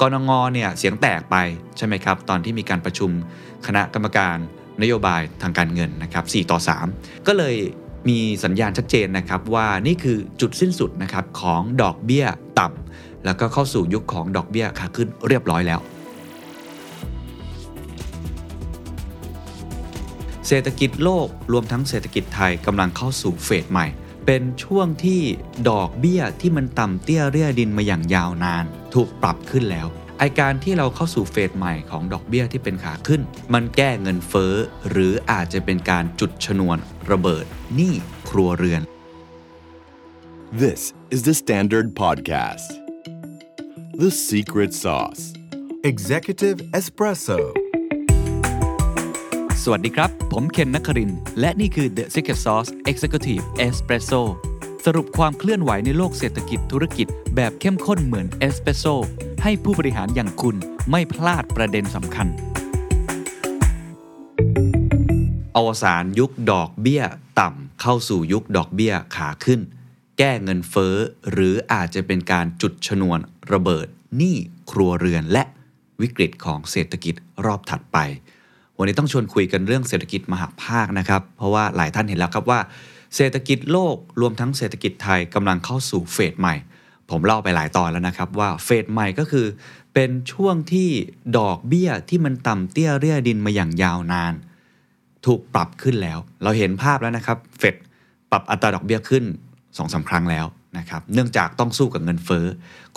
กรงงเนี่ยเสียงแตกไปใช่ไหมครับตอนที่มีการประชุมคณะกรรมการนโยบายทางการเงินนะครับ4ต่อ 3 ก็เลยมีสัญญาณชัดเจนนะครับว่านี่คือจุดสิ้นสุดนะครับของดอกเบี้ยต่ำแล้วก็เข้าสู่ยุคของดอกเบี้ยขาขึ้นเรียบร้อยแล้ว เศรษฐกิจโลกรวมทั้งเศรษฐกิจไทยกำลังเข้าสู่เฟสใหม่ เป็นช่วงที่ดอกเบี้ยที่มันต่ำเตี้ยเรียดินมาอย่างยาวนาน ถูกปรับขึ้นแล้วไอการที่เราเข้าสู่เฟสใหม่ของดอกเบี้ยที่เป็นขาขึ้น มันแก้เงินเฟ้อ หรืออาจจะเป็นการจุดชนวนระเบิดหนี้ครัวเรือน This is the Standard Podcast The Secret Sauce Executive Espresso สวัสดีครับ ผมเคนนักคริน และนี่คือ The Secret Sauce Executive Espresso สรุปความเคลื่อนไหวในโลกเศรษฐกิจธุรกิจ แบบเข้มข้นเหมือนเอสเปรสโซให้ผู้บริหารอย่างคุณไม่พลาดประเด็นสำคัญ อวสานยุคดอกเบี้ย ต่ำเข้าสู่ยุคดอกเบี้ยขาขึ้น แก้เงินเฟ้อ หรืออาจจะเป็นการจุดชนวนระเบิดหนี้ครัวเรือนและวิกฤตของเศรษฐกิจรอบถัดไป วันนี้ต้องชวนคุยกันเรื่องเศรษฐกิจมหาภาคนะครับ เพราะว่าหลายท่านเห็นแล้วครับว่า เศรษฐกิจโลกรวมทั้งเศรษฐกิจไทยกำลังเข้าสู่เฟสใหม่ ผมเล่าไปหลายตอนแล้วนะครับว่าเฟสใหม่ก็คือ เป็นช่วงที่ดอกเบี้ยที่มันต่ำเตี้ยเรียดินมาอย่างยาวนาน ถูกปรับขึ้นแล้ว เราเห็นภาพแล้วนะครับเฟดปรับอัตราดอกเบี้ยขึ้น2อสาครั้งแล้ว นะครับเนื่องจากต้องสู้กับเงินเฟ้อ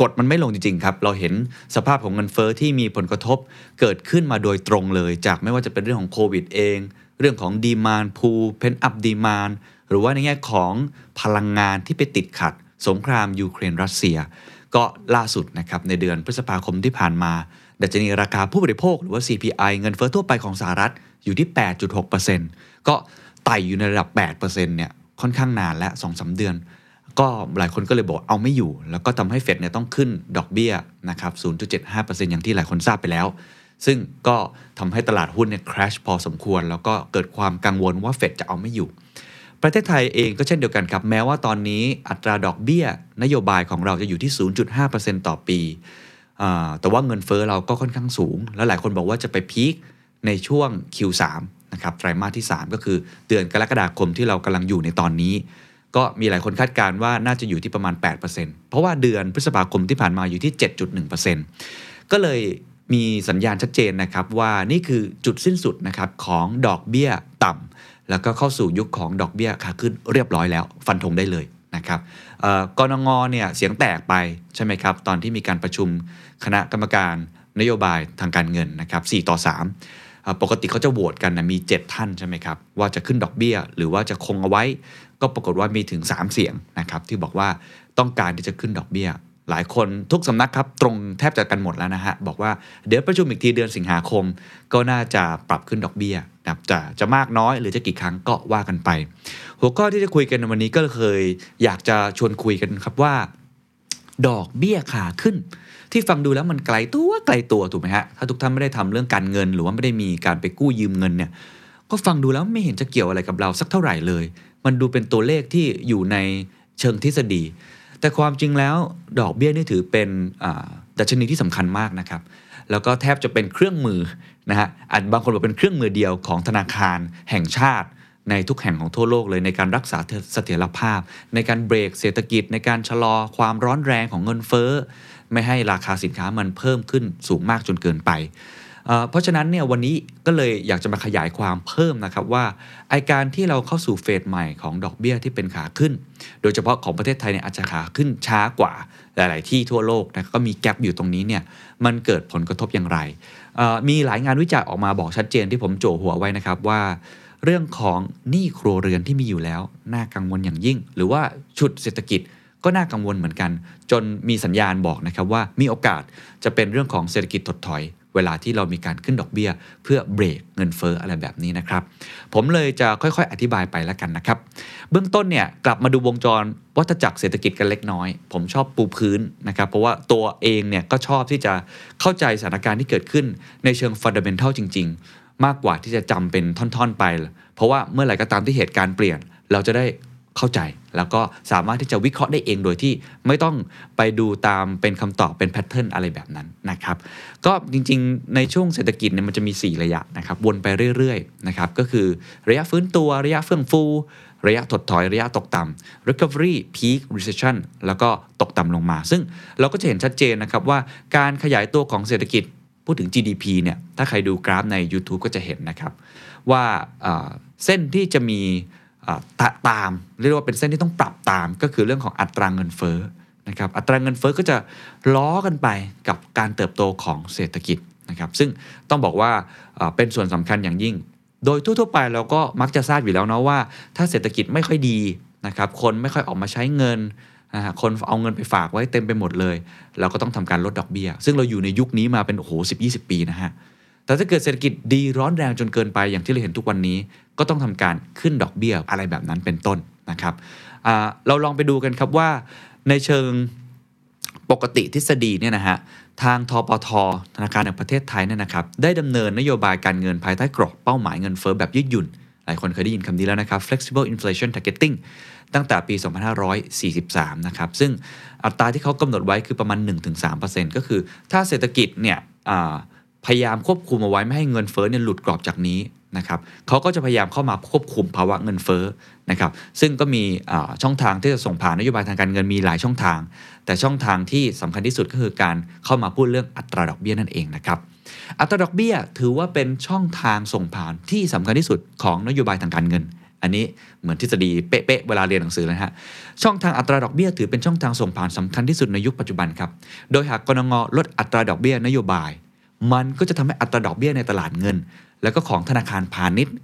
กดมันไม่ลงจริงๆครับเราเห็นสภาพของเงินเฟ้อที่มีผลกระทบเกิดขึ้นมาโดยตรงเลย จากไม่ว่าจะเป็นเรื่องของโควิดเอง เรื่องของดีมานพูเพนอัพดีมานหรือว่าในแง่ของพลังงานที่ไปติดขัด สงครามยูเครนรัสเซีย ก็ล่าสุดนะครับในเดือนพฤษภาคมที่ผ่านมาดัชนีราคาผู้บริโภคหรือว่า CPI เงินเฟ้อทั่วไปของสหรัฐอยู่ที่ 8.6%ก็ไต่อยู่ในระดับ 8%เนี่ยค่อนข้างนานและ2สเดือน ก็หลายคนก็เลยบอกเอาไม่อยู่ แล้วก็ทำให้เฟดเนี่ยต้องขึ้นดอกเบี้ยนะครับ 0.75%อย่างที่หลายคนทราบไปแล้ว ซึ่งก็ทำให้ตลาดหุ้นเนี่ยคราชพอสมควร แล้วก็เกิดความกังวลว่าเฟดจะเอาไม่อยู่ ประเทศไทยเองก็เช่นเดียวกันครับ แม้ว่าตอนนี้อัตราดอกเบี้ย นโยบายของเราจะอยู่ที่ 0.5%ต่อปี แต่ว่าเงินเฟอ้อเราก็ค่อนข้างสูง แล้วหลายคนบอกว่าจะไปพีคในช่วง Q3 นะครับไตรมาสที่ 3 ก็คือเดือนกรกฎาคมที่เรากำลังอยู่ในตอนนี้ ก็มีหลายคนคาดการณ์ว่าน่าจะอยู่ที่ประมาณ 8%เพราะว่าเดือนพฤษภาคมที่ผ่านมาอยู่ที่ 7.1%ก็เลยมีสัญญาณชัดเจนนะครับว่านี่คือจุดสิ้นสุดนะครับของดอกเบี้ยต่ำแล้วก็เข้าสู่ยุคของดอกเบี้ยขาขึ้นเรียบร้อยแล้ว ฟันธงได้เลยนะครับกรงงเนี่ยเสียงแตกไปใช่ไหมครับ ตอนที่มีการประชุมคณะกรรมการนโยบายทางการเงินนะครับ4ต่อ 3 ปกติเขาจะโหวตกันนะมี 7 ท่านใช่ไหมครับ ว่าจะขึ้นดอกเบี้ย หรือว่าจะคงเอาไว้ ก็ปรากฏว่ามีถึง 3 เสียงนะครับที่บอกว่าต้องการที่จะขึ้นดอกเบี้ย หลายคนทุกสำนักครับตรงแทบจะกันหมดแล้วนะฮะบอกว่าเดี๋ยวประชุมอีกทีเดือนสิงหาคม ก็น่าจะปรับขึ้นดอกเบี้ยนะจะจะมากน้อยหรือจะกี่ครั้งก็ว่ากันไป หัวข้อที่จะคุยกันในวันนี้ก็เคยอยากจะชวนคุยกันครับว่า ดอกเบี้ยขาขึ้น ที่ฟังดูแล้วมันไกลตัวไกลตัวถูกไหมฮะถ้าทุกท่านไม่ได้ทำเรื่องการเงิน หรือว่าไม่ได้มีการไปกู้ยืมเงินเนี่ยก็ฟังดูแล้วไม่เห็นจะเกี่ยวอะไรกับเราสักเท่าไหร่เลย มันดูเป็นตัวเลขที่อยู่ในเชิงทฤษฎี แต่ความจริงแล้วดอกเบี้ยนี่ถือเป็นดัชนีที่สำคัญมากนะครับ แล้วก็แทบจะเป็นเครื่องมือนะฮะอาจบางคนบอกเป็นเครื่องมือเดียวของธนาคารแห่งชาติ ในทุกแห่งของทั่วโลกเลยในการรักษาเสถียรภาพ ในการเบรกเศรษฐกิจ ในการชะลอความร้อนแรงของเงินเฟ้อ ไม่ให้ราคาสินค้ามันเพิ่มขึ้นสูงมากจนเกินไป เพราะฉะนั้นเนี่ยวันนี้ก็เลยอยากจะมาขยายความเพิ่มนะครับว่าไอการที่เราเข้าสู่เฟสใหม่ของดอกเบี้ยที่เป็นขาขึ้น โดยเฉพาะของประเทศไทยเนี่ยอาจจะขาขึ้นช้ากว่าหลาย ๆ ที่ทั่วโลกนะก็มีแกลบอยู่ตรงนี้เนี่ยมันเกิดผลกระทบอย่างไร มีหลายงานวิจัยออกมาบอกชัดเจนที่ผมโจหัวไว้นะครับว่า เรื่องของหนี้ครัวเรือนที่มีอยู่แล้ว น่ากังวลอย่างยิ่ง หรือว่าชุดเศรษฐกิจก็น่ากังวลเหมือนกัน จนมีสัญญาณบอกนะครับว่ามีโอกาสจะเป็นเรื่องของเศรษฐกิจถดถอย เวลาที่เรามีการขึ้นดอกเบี้ย เพื่อเบรกเงินเฟ้ออะไรแบบนี้นะครับ ผมเลยจะค่อยๆ อธิบายไปแล้วกันนะครับ เบื้องต้นเนี่ยกลับมาดูวงจรวัฏจักรเศรษฐกิจกันเล็กน้อย ผมชอบปูพื้นนะครับ เพราะว่าตัวเองเนี่ยก็ชอบที่จะเข้าใจสถานการณ์ที่เกิดขึ้นในเชิง fundamental จริง ๆ มากกว่าที่จะจำเป็นท่อนๆไป เพราะว่าเมื่อไหร่ก็ตามที่เหตุการณ์เปลี่ยน เราจะได้เข้าใจ แล้วก็สามารถที่จะวิเคราะห์ได้เองโดยที่ไม่ต้องไปดูตามเป็นคำตอบเป็น pattern อะไรแบบนั้นนะครับ ก็จริงๆ ในช่วงเศรษฐกิจเนี่ยมันจะมี 4 ระยะนะครับ วนไปเรื่อยๆนะครับก็คือระยะฟื้นตัวระยะเฟื่องฟู ระยะถดถอยระยะตกต่ำ recovery peak recession แล้วก็ตกต่ำลงมา ซึ่งเราก็จะเห็นชัดเจนนะครับว่าการขยายตัวของเศรษฐกิจ พูดถึง GDP เนี่ยถ้าใครดูกราฟใน YouTube ก็จะเห็นนะครับ ว่าเส้นที่จะมีตตาม เรียกว่าเป็นเส้นที่ต้องปรับตาม ก็คือเรื่องของอัตราเงินเฟ้อนะครับอัตราเงินเฟ้อก็จะล้อกันไปกับการเติบโตของเศรษฐกิจนะครับ ซึ่งต้องบอกว่าเป็นส่วนสำคัญอย่างยิ่ง โดยทั่วๆไปเราก็มักจะทราบอยู่แล้วเนาะว่า ถ้าเศรษฐกิจไม่ค่อยดีนะครับคนไม่ค่อยออกมาใช้เงิน คนเอาเงินไปฝากไว้เต็มไปหมดเลย เราก็ต้องทำการลดดอกเบี้ย ซึ่งเราอยู่ในยุคนี้มาเป็นโอ้โหสิบยีปีนะฮะ แต่ถ้าเกิดเศรษฐกิจดีร้อนแรงจนเกินไปอย่างที่เราเห็นทุกวันนี้ ก็ต้องทำการขึ้นดอกเบี้ยอะไรแบบนั้นเป็นต้นนะครับเราลองไปดูกันครับว่าในเชิงปกติทฤษฎีเนี่ยนะฮะทางทปทธนาคารแห่งประเทศไทยเนี่ยนะครับได้ดำเนินนโยบายการเงินภายใต้กรอบเป้าหมายเงินเฟ้อแบบยืดหยุ่น หลายคนเคยได้ยินคำนี้แล้วนะครับ flexible inflation targeting ตั้งแต่ปี 2543 นะครับ ซึ่งอัตราที่เขากำหนดไว้คือประมาณ 1-3%ก็คือ ถ้าเศรษฐกิจเนี่ยพยายามควบคุมเอาไว้ไม่ให้เงินเฟ้อเนี่ยหลุดกรอบจากนี้นะครับเขาก็จะพยายามเข้ามาควบคุมภาวะเงินเฟ้อนะครับ ซึ่งก็มีช่องทางที่จะส่งผ่านนโยบายทางการเงินมีหลายช่องทาง แต่ช่องทางที่สำคัญที่สุดก็คือการเข้ามาพูดเรื่องอัตราดอกเบี้ยนั่นเองนะครับ อัตราดอกเบี้ยถือว่าเป็นช่องทางส่งผ่านที่สำคัญที่สุดของนโยบายทางการเงิน อันนี้เหมือนทฤษฎีเป๊ะๆเวลาเรียนหนังสือเลยนะฮะ ช่องทางอัตราดอกเบี้ยถือเป็นช่องทางส่งผ่านสำคัญที่สุดในยุคปัจจุบันครับ โดยหากกรงลดอัตราดอกเบี้ยนโยบาย มันก็จะทำให้อัตราดอกเบี้ยในตลาดเงิน แล้วก็ของธนาคารพาณิชย์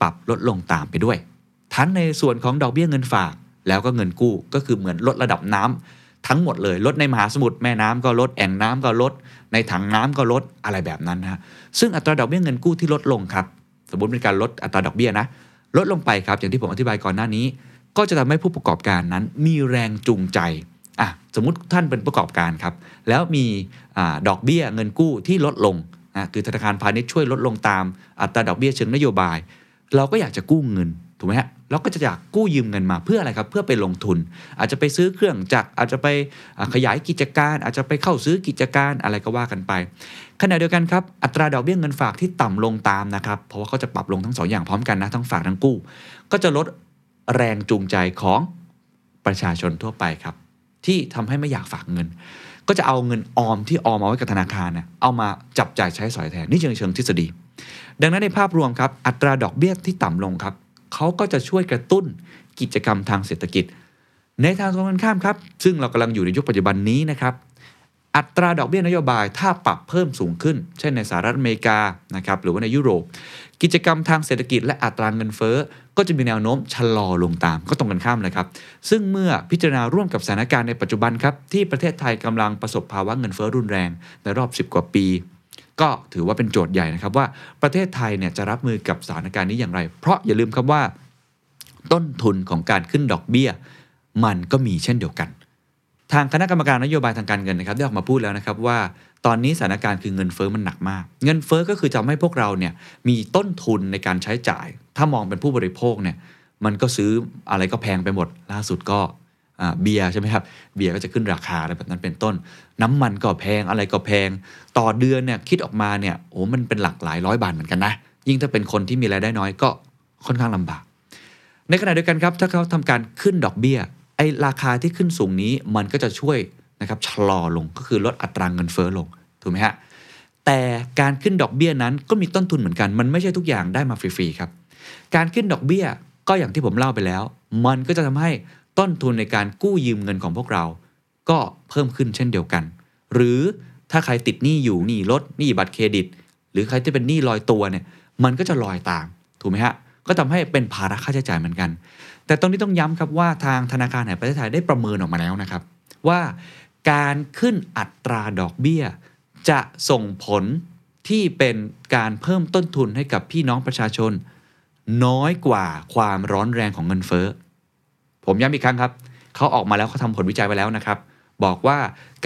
ปรับลดลงตามไปด้วย ทั้งในส่วนของดอกเบี้ยเงินฝาก แล้วก็เงินกู้ก็คือเหมือนลดระดับน้ำทั้งหมดเลยลดในมหาสมุทรแม่น้ำก็ลดแอ่งน้ำก็ลด ในถังน้ำก็ลดอะไรแบบนั้นนะฮะซึ่งอัตราดอกเบี้ยเงินกู้ที่ลดลงครับ สมมติเป็นการลดอัตราดอกเบี้ยนะ ลดลงไปครับอย่างที่ผมอธิบายก่อนหน้านี้ ก็จะทำให้ผู้ประกอบการนั้นมีแรงจูงใจอะสมมุติท่านเป็นประกอบการครับ แล้วมีอดอกเบี้ยเงินกู้ที่ลดลงอะคือธนาคารพาณิชย์ช่วยลดลงตามอัตราดอกเบี้ยเชิงนโยบาย เราก็อยากจะกู้เงิน ถูกไหมฮะเราก็จะอยากกู้ยืมเงินมาเพื่ออะไรครับ เพื่อไปลงทุน อาจจะไปซื้อเครื่องจักรอาจจะไปขยายกิจการ อาจจะไปเข้าซื้อกิจการอะไรก็ว่ากันไปขณะเดียวกันครับอัตราดอกเบี้ยเงินฝากที่ต่ำลงตามนะครับเพราะว่าเขาจะปรับลงทั้งสองอย่างพร้อมกันนะทั้งฝากทั้งกู้ ก็จะลดแรงจูงใจของประชาชนทั่วไปครับ ที่ทำให้ไม่อยากฝากเงิน ก็จะเอาเงินออมที่ออมเอาไว้กับธนาคารนะเอามาจับจ่ายใช้สอยแทนนี่เชิงเชิงทฤษฎี ดังนั้นในภาพรวมครับอัตราดอกเบี้ยที่ต่ำลงครับ เขาก็จะช่วยกระตุ้นกิจกรรมทางเศรษฐกิจ ในทางตรงกันข้ามครับ ซึ่งเรากำลังอยู่ในยุคปัจจุบันนี้นะครับ อัตราดอกเบี้ยนโยบายถ้าปรับเพิ่มสูงขึ้น เช่นในสหรัฐอเมริกานะครับหรือว่าในยุโรป กิจกรรมทางเศรษฐกิจและอัตราเงินเฟ้อ ก็จะมีแนวโน้มชะลอลงตามก็ตรงกันข้ามเลยครับซึ่งเมื่อพิจารณาร่วมกับสถานการณ์ในปัจจุบันครับที่ประเทศไทยกำลังประสบภาวะเงินเฟ้อรุนแรงในรอบ 10 กว่าปี ก็ถือว่าเป็นโจทย์ใหญ่นะครับว่าประเทศไทยเนี่ยจะรับมือกับสถานการณ์นี้อย่างไร เพราะอย่าลืมครับว่า ต้นทุนของการขึ้นดอกเบี้ย มันก็มีเช่นเดียวกัน ทางคณะกรรมการนโยบายทางการเงินนะครับได้ออกมาพูดแล้วนะครับว่า ตอนนี้สถานการณ์คือเงินเฟ้อมันหนักมาก เงินเฟ้อก็คือทำให้พวกเราเนี่ยมีต้นทุนในการใช้จ่าย ถ้ามองเป็นผู้บริโภคเนี่ยมันก็ซื้ออะไรก็แพงไปหมดล่าสุดก็ เบียร์ใช่ไหมครับ เบียร์ก็จะขึ้นราคาอะไรแบบนั้นเป็นต้น น้ำมันก็แพงอะไรก็แพง ต่อเดือนเนี่ยคิดออกมาเนี่ยโอ้มันเป็นหลักหลายร้อยบาทเหมือนกันนะ ยิ่งถ้าเป็นคนที่มีรายได้น้อยก็ค่อนข้างลำบาก ในขณะเดียวกันครับ ถ้าเขาทำการขึ้นดอกเบี้ยไอ้ราคาที่ขึ้นสูงนี้มันก็จะช่วยนะครับชะลอลงก็คือลดอัตราเงินเฟ้อลงถูกไหมฮะแต่การขึ้นดอกเบี้ยนั้นก็มีต้นทุนเหมือนกัน มันไม่ใช่ทุกอย่างได้มาฟรีๆครับ การขึ้นดอกเบี้ยก็อย่างที่ผมเล่าไปแล้ว มันก็จะทำให้ ต้นทุนในการกู้ยืมเงินของพวกเรา ก็เพิ่มขึ้นเช่นเดียวกัน หรือถ้าใครติดหนี้อยู่หนี้รถหนี้บัตรเครดิต หรือใครที่เป็นหนี้ลอยตัวเนี่ยมันก็จะลอยตามถูกไหมฮะก็ทำให้เป็นภาระค่าใช้จ่ายเหมือนกัน แต่ตรงนี้ต้องย้ำครับว่าทางธนาคารแห่งประเทศไทยได้ประเมินออกมาแล้วนะครับ ว่าการขึ้นอัตราดอกเบี้ย จะส่งผลที่เป็นการเพิ่มต้นทุนให้กับพี่น้องประชาชน น้อยกว่าความร้อนแรงของเงินเฟ้อ ผมย้ำอีกครั้งครับเขาออกมาแล้วเขาทำผลวิจัยไปแล้วนะครับ บอกว่า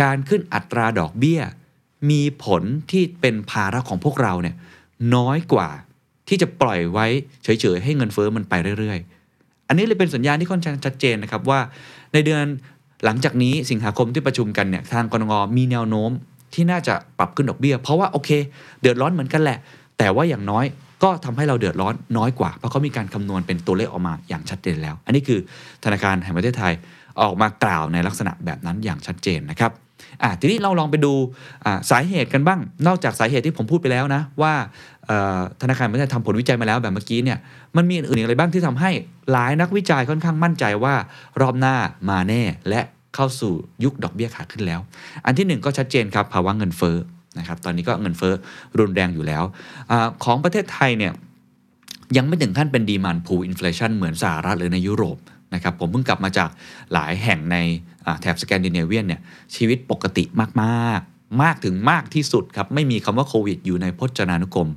การขึ้นอัตราดอกเบี้ย มีผลที่เป็นภาระของพวกเราเนี่ยน้อยกว่าที่จะปล่อยไว้เฉยๆ ให้เงินเฟ้อมันไปเรื่อยๆ อันนี้เลยเป็นสัญญาณที่ค่อนข้างชัดเจนนะครับว่า ในเดือนหลังจากนี้สิงหาคมที่ประชุมกันเนี่ยทางกรงมีแนวโน้มที่น่าจะปรับขึ้นดอกเบี้ย เพราะว่าโอเค เดือดร้อนเหมือนกันแหละ แต่ว่าอย่างน้อย ก็ทำให้เราเดือดร้อนน้อยกว่า เพราะเขามีการคำนวณเป็นตัวเลขออกมาอย่างชัดเจนแล้ว อันนี้คือธนาคารแห่งประเทศไทยออกมากล่าวในลักษณะแบบนั้นอย่างชัดเจนนะครับอะทีนี้เราลองไปดูสาเหตุกันบ้าง นอกจากสาเหตุที่ผมพูดไปแล้วนะว่าธนาคารแห่ไทยทำผลวิจัยมาแล้วแบบเมื่อกี้เนี่ยมันมีอื่นๆอะไรบ้างที่ทำให้หลายนักวิจัยค่อนข้างมั่นใจว่ารอบหน้ามาแน่และเข้าสู่ยุคดอกเบี้ยขาขึ้นแล้ว อันที่หนึ่งก็ชัดเจนครับภาวะเงินเฟ้อ นะครับตอนนี้ก็เงินเฟ้อรุนแรงอยู่แล้วอของประเทศไทยเนี่ยยังไม่ถึงขั้นเป็นดีมันพูอินฟลชันเหมือนสหรัฐหรือในยุโรปนะครับผมเพิ่งกลับมาจากหลายแห่งในแถบสแกนดิเนเวียนเนี่ยชีวิตปกติมากๆมากถึงมากที่สุดครับ ไม่มีคำว่าโควิดอยู่ในพจนานุกรม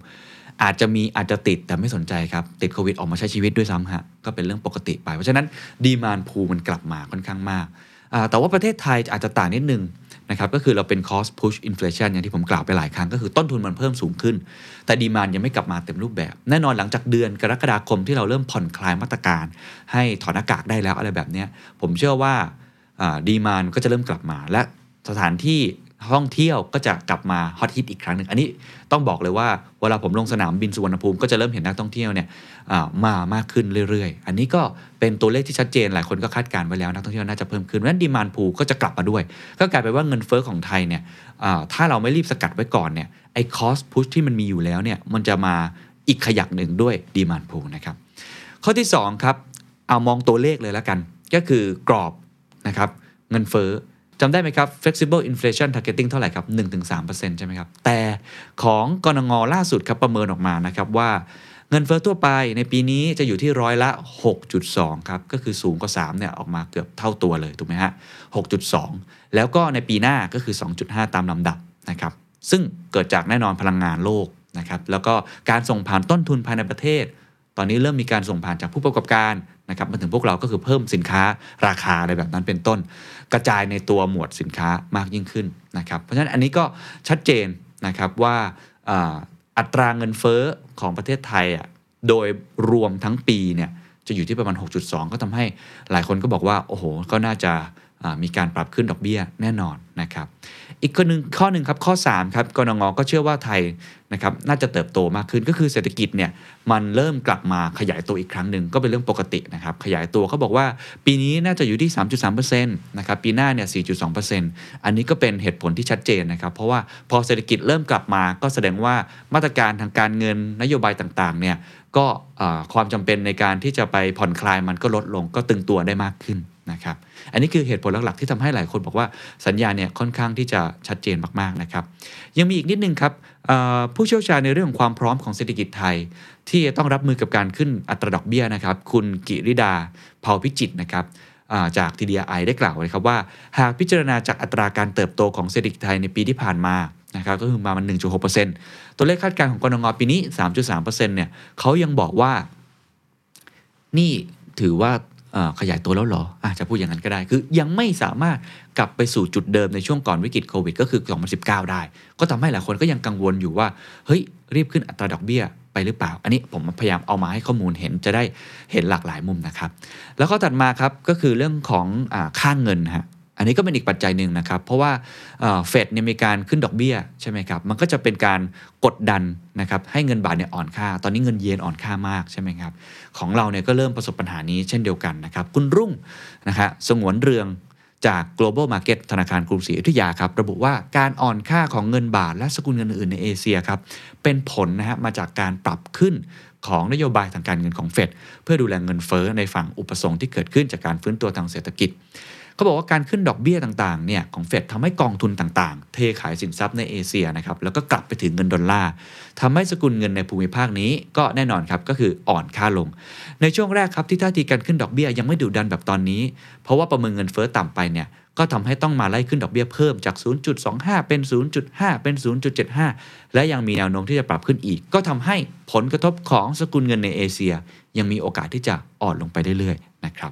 อาจจะมีอาจจะติดแต่ไม่สนใจครับ ติดโควิดออกมาใช้ชีวิตด้วยซ้ำฮะก็เป็นเรื่องปกติไป เพราะฉะนั้นdemand พูมันกลับมาค่อนข้างมาก แต่ว่าประเทศไทยอาจจะต่างนิดนึง นะครับก็คือเราเป็น cost push inflation อย่างที่ผมกล่าวไปหลายครั้ง ก็คือต้นทุนมันเพิ่มสูงขึ้น แต่ demand ยังไม่กลับมาเต็มรูปแบบ แน่นอนหลังจากเดือนกรกฎาคมที่เราเริ่มผ่อนคลายมาตรการ ให้ถอดหน้ากากได้แล้วอะไรแบบนี้ผมเชื่อว่า demand ก็จะเริ่มกลับมาและสถานที่ ท่องเที่ยวก็จะกลับมาฮอตฮิตอีกครั้งหนึ่งอันนี้ต้องบอกเลยว่าเวลาผมลงสนามบินสุวรรณภูมิก็จะเริ่มเห็นนักท่องเที่ยวเนี่ยมามากขึ้นเรื่อยๆ อันนี้ก็เป็นตัวเลขที่ชัดเจนหลายคนก็คาดการณ์ไว้แล้วนักท่องเที่ยวน่าจะเพิ่มขึ้นเพราะฉะนั้นดีมานพูก็จะกลับมาด้วย ก็กลายเป็นว่าเงินเฟ้อของไทยเนี่ยถ้าเราไม่รีบสกัดไว้ก่อนเนี่ยไอ้คอสพุชที่มันมีอยู่แล้วเนี่ยมันจะมาอีกขยักหนึ่งด้วยดีมานพูนะครับข้อที่2ครับเอามองตัวเลขเลยแล้วกัน ก็คือกรอบนะครับเงินเฟ้อ จำได้ไหมครับ flexible inflation targeting เท่าไหร่ครับ 1-3%ใช่ไหมครับ แต่ของกรงงล่าสุดครับประเมินออกมานะครับว่าเงินเฟ้อทั่วไปในปีนี้จะอยู่ที่ร้อยละ 6.2 ครับ ก็คือสูงกว่า 3 เนี่ย ออกมาเกือบเท่าตัวเลย ถูกไหมฮะ 6.2 แล้วก็ในปีหน้าก็คือ 2.5 ตามลำดับนะครับ ซึ่งเกิดจากแน่นอนพลังงานโลกนะครับ แล้วก็การส่งผ่านต้นทุนภายในประเทศ ตอนนี้เริ่มมีการส่งผ่านจากผู้ประกอบการ นะครับมาถึงพวกเราก็คือเพิ่มสินค้าราคาอะไรแบบนั้นเป็นต้น กระจายในตัวหมวดสินค้ามากยิ่งขึ้นนะครับเพราะฉะนั้นอันนี้ก็ชัดเจนนะครับว่าอัตราเงินเฟ้อของประเทศไทยอะโดยรวมทั้งปีเนี่ยจะอยู่ที่ประมาณ 6.2 ก็ทำให้หลายคนก็บอกว่า โอ้โห ก็น่าจะมีการปรับขึ้นดอกเบี้ยแน่นอนนะครับ อีกข้อหนึ่งข้อหนึ่งครับข้อ3ครับกรงงก็เชื่อว่าไทยนะครับน่าจะเติบโตมากขึ้นก็คือเศรษฐกิจเนี่ยมันเริ่มกลับมาขยายตัวอีกครั้งหนึ่งก็เป็นเรื่องปกตินะครับขยายตัวเขาบอกว่าปีนี้น่าจะอยู่ที่ 3.3%นะครับปีหน้าเนี่ย 4.2%อันนี้ก็เป็นเหตุผลที่ชัดเจนนะครับเพราะว่าพอเศรษฐกิจเริ่มกลับมา ก็แสดงว่ามาตรการทางการเงินนโยบายต่างๆเนี่ยก็ความจำเป็นในการที่จะไปผ่อนคลายมันก็ลดลงก็ตึงตัวได้มากขึ้น นะครับ อันนี้คือเหตุผลหลักๆที่ทำให้หลายคนบอกว่าสัญญาเนี่ยค่อนข้างที่จะชัดเจนมากๆนะครับ ยังมีอีกนิดนึงครับผู้เชี่ยวชาญในเรื่องของความพร้อมของเศรษฐกิจไทย ที่จะต้องรับมือกับการขึ้นอัตราดอกเบี้ยนะครับ คุณกิริดาเผาพิจิตนะครับอ่าจาก TDI ได้กล่าวไว้ครับว่า หากพิจารณาจากอัตราการเติบโตของเศรษฐกิจไทยในปีที่ผ่านมานะครับก็คือประมาณ1.6%ตัวเลขคาดการณ์ของกรงงปีนี้ 3.3%เนี่ยเขายังบอกว่านี่ถือว่า ขยายตัวแล้วหรออาจจะพูดอย่างนั้นก็ได้ คือยังไม่สามารถกลับไปสู่จุดเดิมในช่วงก่อนวิกฤตโควิดก็คือ 2019 ได้ ก็ทำให้หลายคนก็ยังกังวลอยู่ว่า เฮ้ย รีบขึ้นอัตราดอกเบี้ยไปหรือเปล่า อันนี้ผมพยายามเอามาให้ข้อมูลเห็นจะได้เห็นหลากหลายมุมนะครับ แล้วก็ตัดมาครับก็คือเรื่องของอค่าเงินฮะ อันนี้ก็เป็นอีกปัจจัยหนึ่งนะครับ เพราะว่าเฟดเนี่ยมีการขึ้นดอกเบี้ยใช่ไหมครับ มันก็จะเป็นการกดดันนะครับให้เงินบาทเนี่ยอ่อนค่า ตอนนี้เงินเยนอ่อนค่ามากใช่ไหมครับ ของเราเนี่ยก็เริ่มประสบปัญหานี้เช่นเดียวกันนะครับ คุณรุ่งนะฮะสงวนเรืองจาก global market ธนาคารกรุงศรีอยุธยาครับ ระบุว่าการอ่อนค่าของเงินบาทและสกุลเงินอื่นในเอเชียครับ เป็นผลนะฮะมาจากการปรับขึ้นของนโยบายทางการเงินของเฟดเพื่อดูแลเงินเฟ้อในฝั่งอุปสงค์ที่เกิดขึ้นจากการฟื้นตัวทางเศรษฐกิจ เขาบอกว่าการขึ้นดอกเบี้ยต่างๆเนี่ยของเฟดทำให้กองทุนต่างๆ เทขายสินทรัพย์ในเอเชียนะครับแล้วก็กลับไปถึงเงินดอลลาร์ทำให้สกุลเงินในภูมิภาคนี้ก็แน่นอนครับก็คืออ่อนค่าลง ในช่วงแรกครับที่ท่าทีการขึ้นดอกเบี้ยยังไม่ดุดันแบบตอนนี้ เพราะว่าประเมินเงินเฟ้อต่ำไปเนี่ย ก็ทำให้ต้องมาไล่ขึ้นดอกเบี้ยเพิ่มจาก 0.25 เป็น 0.5 เป็น 0.75 และยังมีแนวโน้มที่จะปรับขึ้นอีก ก็ทำให้ผลกระทบของสกุลเงินในเอเชีย ยังมีโอกาสที่จะอ่อนลงไปเรื่อยๆนะครับ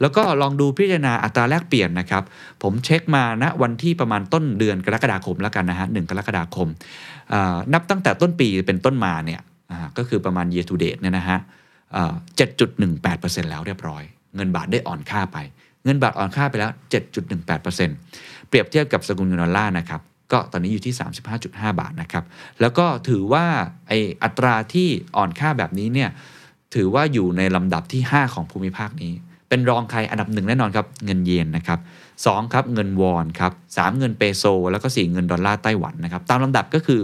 แล้วก็ลองดูพิจารณาอัตราแลกเปลี่ยนนะครับ ผมเช็คมาณวันที่ประมาณต้นเดือนกรกฎาคมแล้วกันนะฮะหกรกฎาคม นับตั้งแต่ต้นปีเป็นต้นมาเนี่ยก็คือประมาณ year to date เนี่ยนะฮะเอ่อ7.18%แล้วเรียบร้อย เงินบาทได้อ่อนค่าไป เงินบาทอ่อนค่าไปแล้ว 7.18%เปรียบเทียบกับสกุลเงินดอลลาร์นะครับก็ตอนนี้อยู่ที่ 35.5 บาทนะครับแล้วก็ถือว่าไออัตราที่อ่อนค่าแบบนี้เนี่ยถือว่าอยู่ในลำดับที่ 5 ของภูมิภาคนี้ เป็นรองใครอันดับหนึ่งแน่นอนครับเงินเยนนะครับสองครับเงินวอนครับสามเงินเปโซ แล้วก็สี่เงินดอลลาร์ไต้หวันนะครับตามลำดับก็คือ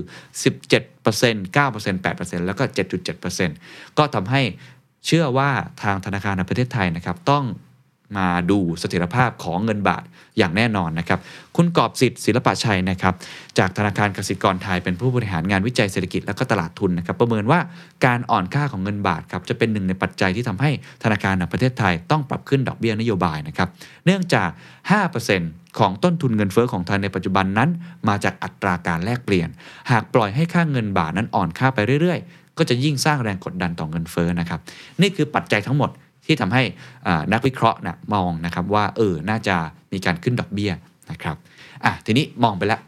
17% 9% 8%แล้วก็ 7.7%ก็ทำให้เชื่อว่าทางธนาคารในประเทศไทยนะครับต้อง มาดูเสถียรภาพของเงินบาทอย่างแน่นอนนะครับ คุณกอบสิทธิ์ศิลปะชัยนะครับ จากธนาคารกสิกรไทยเป็นผู้บริหารงานวิจัยเศรษฐกิจและก็ตลาดทุนนะครับ ประเมินว่าการอ่อนค่าของเงินบาทครับจะเป็นหนึ่งในปัจจัยที่ทำให้ธนาคารในประเทศไทยต้องปรับขึ้นดอกเบี้ยนโยบายนะครับ เนื่องจาก 5%ของต้นทุนเงินเฟ้อของไทยในปัจจุบันนั้น มาจากอัตราการแลกเปลี่ยน หากปล่อยให้ค่าเงินบาทนั้นอ่อนค่าไปเรื่อย ๆ ก็จะยิ่งสร้างแรงกดดันต่อเงินเฟ้อนะครับนี่คือปัจจัยทั้งหมด ที่ทำให้นักวิเคราะห์นะมองนะครับว่าเออน่าจะมีการขึ้นดอกเบี้ยนะครับอะทีนี้มองไปแล้ว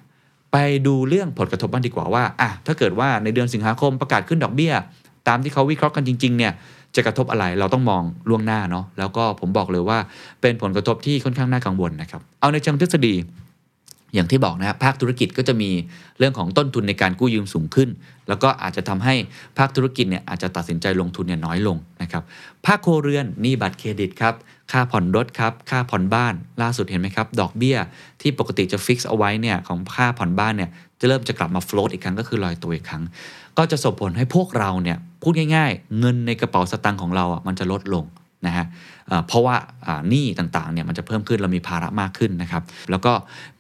ไปดูเรื่องผลกระทบบ้างดีกว่าว่าอะถ้าเกิดว่าในเดือนสิงหาคมประกาศขึ้นดอกเบี้ย ตามที่เขาวิเคราะห์กันจริงๆเนี่ยจะกระทบอะไรเราต้องมองล่วงหน้าเนาะแล้วก็ผมบอกเลยว่าเป็นผลกระทบที่ค่อนข้างน่ากังวลนะครับ เอาในเชิงทฤษฎี อย่างที่บอกนะภาคธุรกิจก็จะมีเรื่องของต้นทุนในการกู้ยืมสูงขึ้น แล้วก็อาจจะทำให้ภาคธุรกิจเนี่ยอาจจะตัดสินใจลงทุนเนี่ยน้อยลงนะครับภาคครัวเรือนนี้บัตรเครดิตครับค่าผ่อนรถครับค่าผ่อนบ้าน ล่าสุดเห็นไหมครับ ดอกเบี้ยที่ปกติจะ fix เอาไว้เนี่ยของค่าผ่อนบ้านเนี่ยจะเริ่มจะกลับมา float อีกครั้งก็คือลอยตัวอีกครั้ง ก็จะส่งผลให้พวกเราเนี่ยพูดง่าย ๆ เงินในกระเป๋าสตางค์ของเราอะมันจะลดลง นะฮะเพราะว่าหนี้ต่างๆเนี่ยมันจะเพิ่มขึ้นเรามีภาระมากขึ้นนะครับ แล้วก็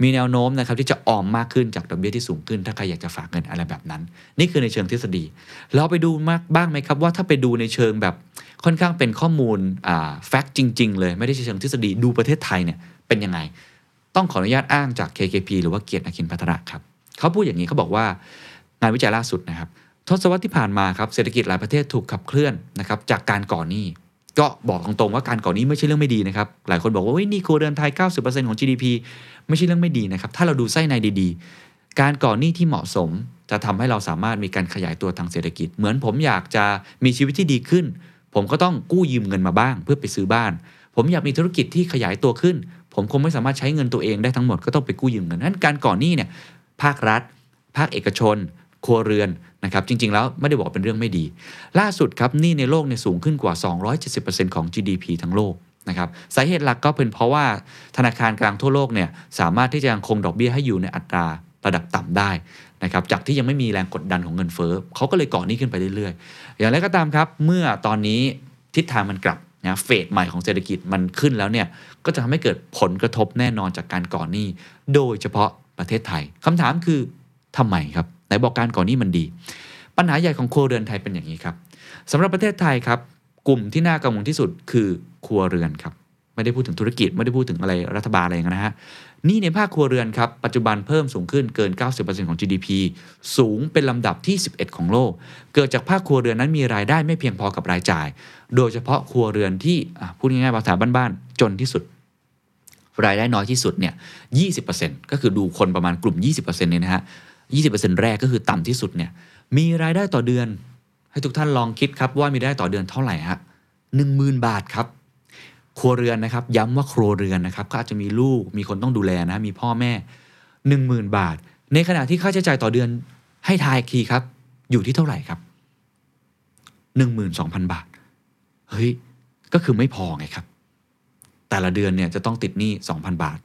มีแนวโน้มนะครับที่จะออมมากขึ้นจากดอกเบี้ยที่สูงขึ้น ถ้าใครอยากจะฝากเงินอะไรแบบนั้น นี่คือในเชิงทฤษฎี เราไปดูมากบ้างไหมครับว่าถ้าไปดูในเชิงแบบค่อนข้างเป็นข้อมูลแฟกต์จริง ๆ เลยไม่ได้ใช่เชิงทฤษฎีดูประเทศไทยเนี่ยเป็นยังไง ต้องขออนุญาตอ้างจาก KKP หรือว่าเกียรติอคินพัทระครับเขาพูดอย่างนี้เขาบอกว่างานวิจัยล่าสุดนะครับทศวรรษที่ผ่านมาครับเศรษฐกิจหลายประเทศถูกขับเคลื่อนนะครับจากการก่อหนี้ ก็บอกตรงๆว่าการก่อหนี้ไม่ใช่เรื่องไม่ดีนะครับ หลายคนบอกว่าเฮ้ยนี่ครัวเรือนไทย 90%ของ GDP ไม่ใช่เรื่องไม่ดีนะครับ ถ้าเราดูไส้ในดีๆ การก่อหนี้ที่เหมาะสมจะทำให้เราสามารถมีการขยายตัวทางเศรษฐกิจ เหมือนผมอยากจะมีชีวิตที่ดีขึ้น ผมก็ต้องกู้ยืมเงินมาบ้าง เพื่อไปซื้อบ้าน ผมอยากมีธุรกิจที่ขยายตัวขึ้น ผมคงไม่สามารถใช้เงินตัวเองได้ทั้งหมดก็ต้องไปกู้ยืมเงินนั้นการก่อหนี้เนี่ยภาครัฐ ภาคเอกชน ครัวเรือนนะครับจริง ๆ แล้วไม่ได้บอกเป็นเรื่องไม่ดี ล่าสุดครับหนี้ในโลกเนี่ยสูงขึ้นกว่า 270%ของ GDP ทั้งโลกนะครับสาเหตุหลักก็เป็นเพราะว่าธนาคารกลางทั่วโลกเนี่ยสามารถที่จะยังคงดอกเบี้ยให้อยู่ในอัตราระดับต่ำได้นะครับจากที่ยังไม่มีแรงกดดันของเงินเฟ้อเขาก็เลยก่อหนี้ขึ้นไปเรื่อยๆ อย่างไรก็ตามครับ เมื่อตอนนี้ทิศทางมันกลับนะเฟสใหม่ของเศรษฐกิจมันขึ้นแล้วเนี่ยก็จะทำให้เกิดผลกระทบแน่นอนจากการก่อหนี้ โดยเฉพาะประเทศไทยคำถามคือทำไมครับ นบอกการก่อหนี้มันดี ปัญหาใหญ่ของครัวเรือนไทยเป็นอย่างนี้ครับสำหรับประเทศไทยครับ กลุ่มที่น่ากังวลที่สุดคือครัวเรือนครับไม่ได้พูดถึงธุรกิจไม่ได้พูดถึงอะไรรัฐบาลอะไรอย่างนั้นนะฮะนี่ในภาคครัวเรือนครับ ปัจจุบันเพิ่มสูงขึ้นเกิน 90%ของ GDP สูงเป็นลำดับที่ 11 ของโลก เกิดจากภาคครัวเรือนนั้นมีรายได้ไม่เพียงพอกับรายจ่าย โดยเฉพาะครัวเรือนที่พูดง่ายๆภาษาบ้านๆ จนที่สุด รายได้น้อยที่สุดเนี่ย 20%ก็คือดูคนประมาณกลุ่ม 20%เนี่ยนะฮะ 20%แรกก็คือต่ำที่สุดเนี่ยมีรายได้ต่อเดือน ให้ทุกท่านลองคิดครับว่ามีรายได้ต่อเดือนเท่าไหร่ฮะหนึ่งหมื่นบาทครับ ครัวเรือนนะครับ ย้ำว่าครัวเรือนนะครับก็อาจจะมีลูกมีคนต้องดูแลนะมีพ่อแม่หนึ่งหมื่นบาท ในขณะที่ค่าใช้จ่ายต่อเดือนให้ทายอีครับ อยู่ที่เท่าไหร่ครับหนึ่งหมื่นสองพันบาท เฮ้ย ก็คือไม่พอไงครับ แต่ละเดือนเนี่ยจะต้องติดหนี้ 2,000 บาท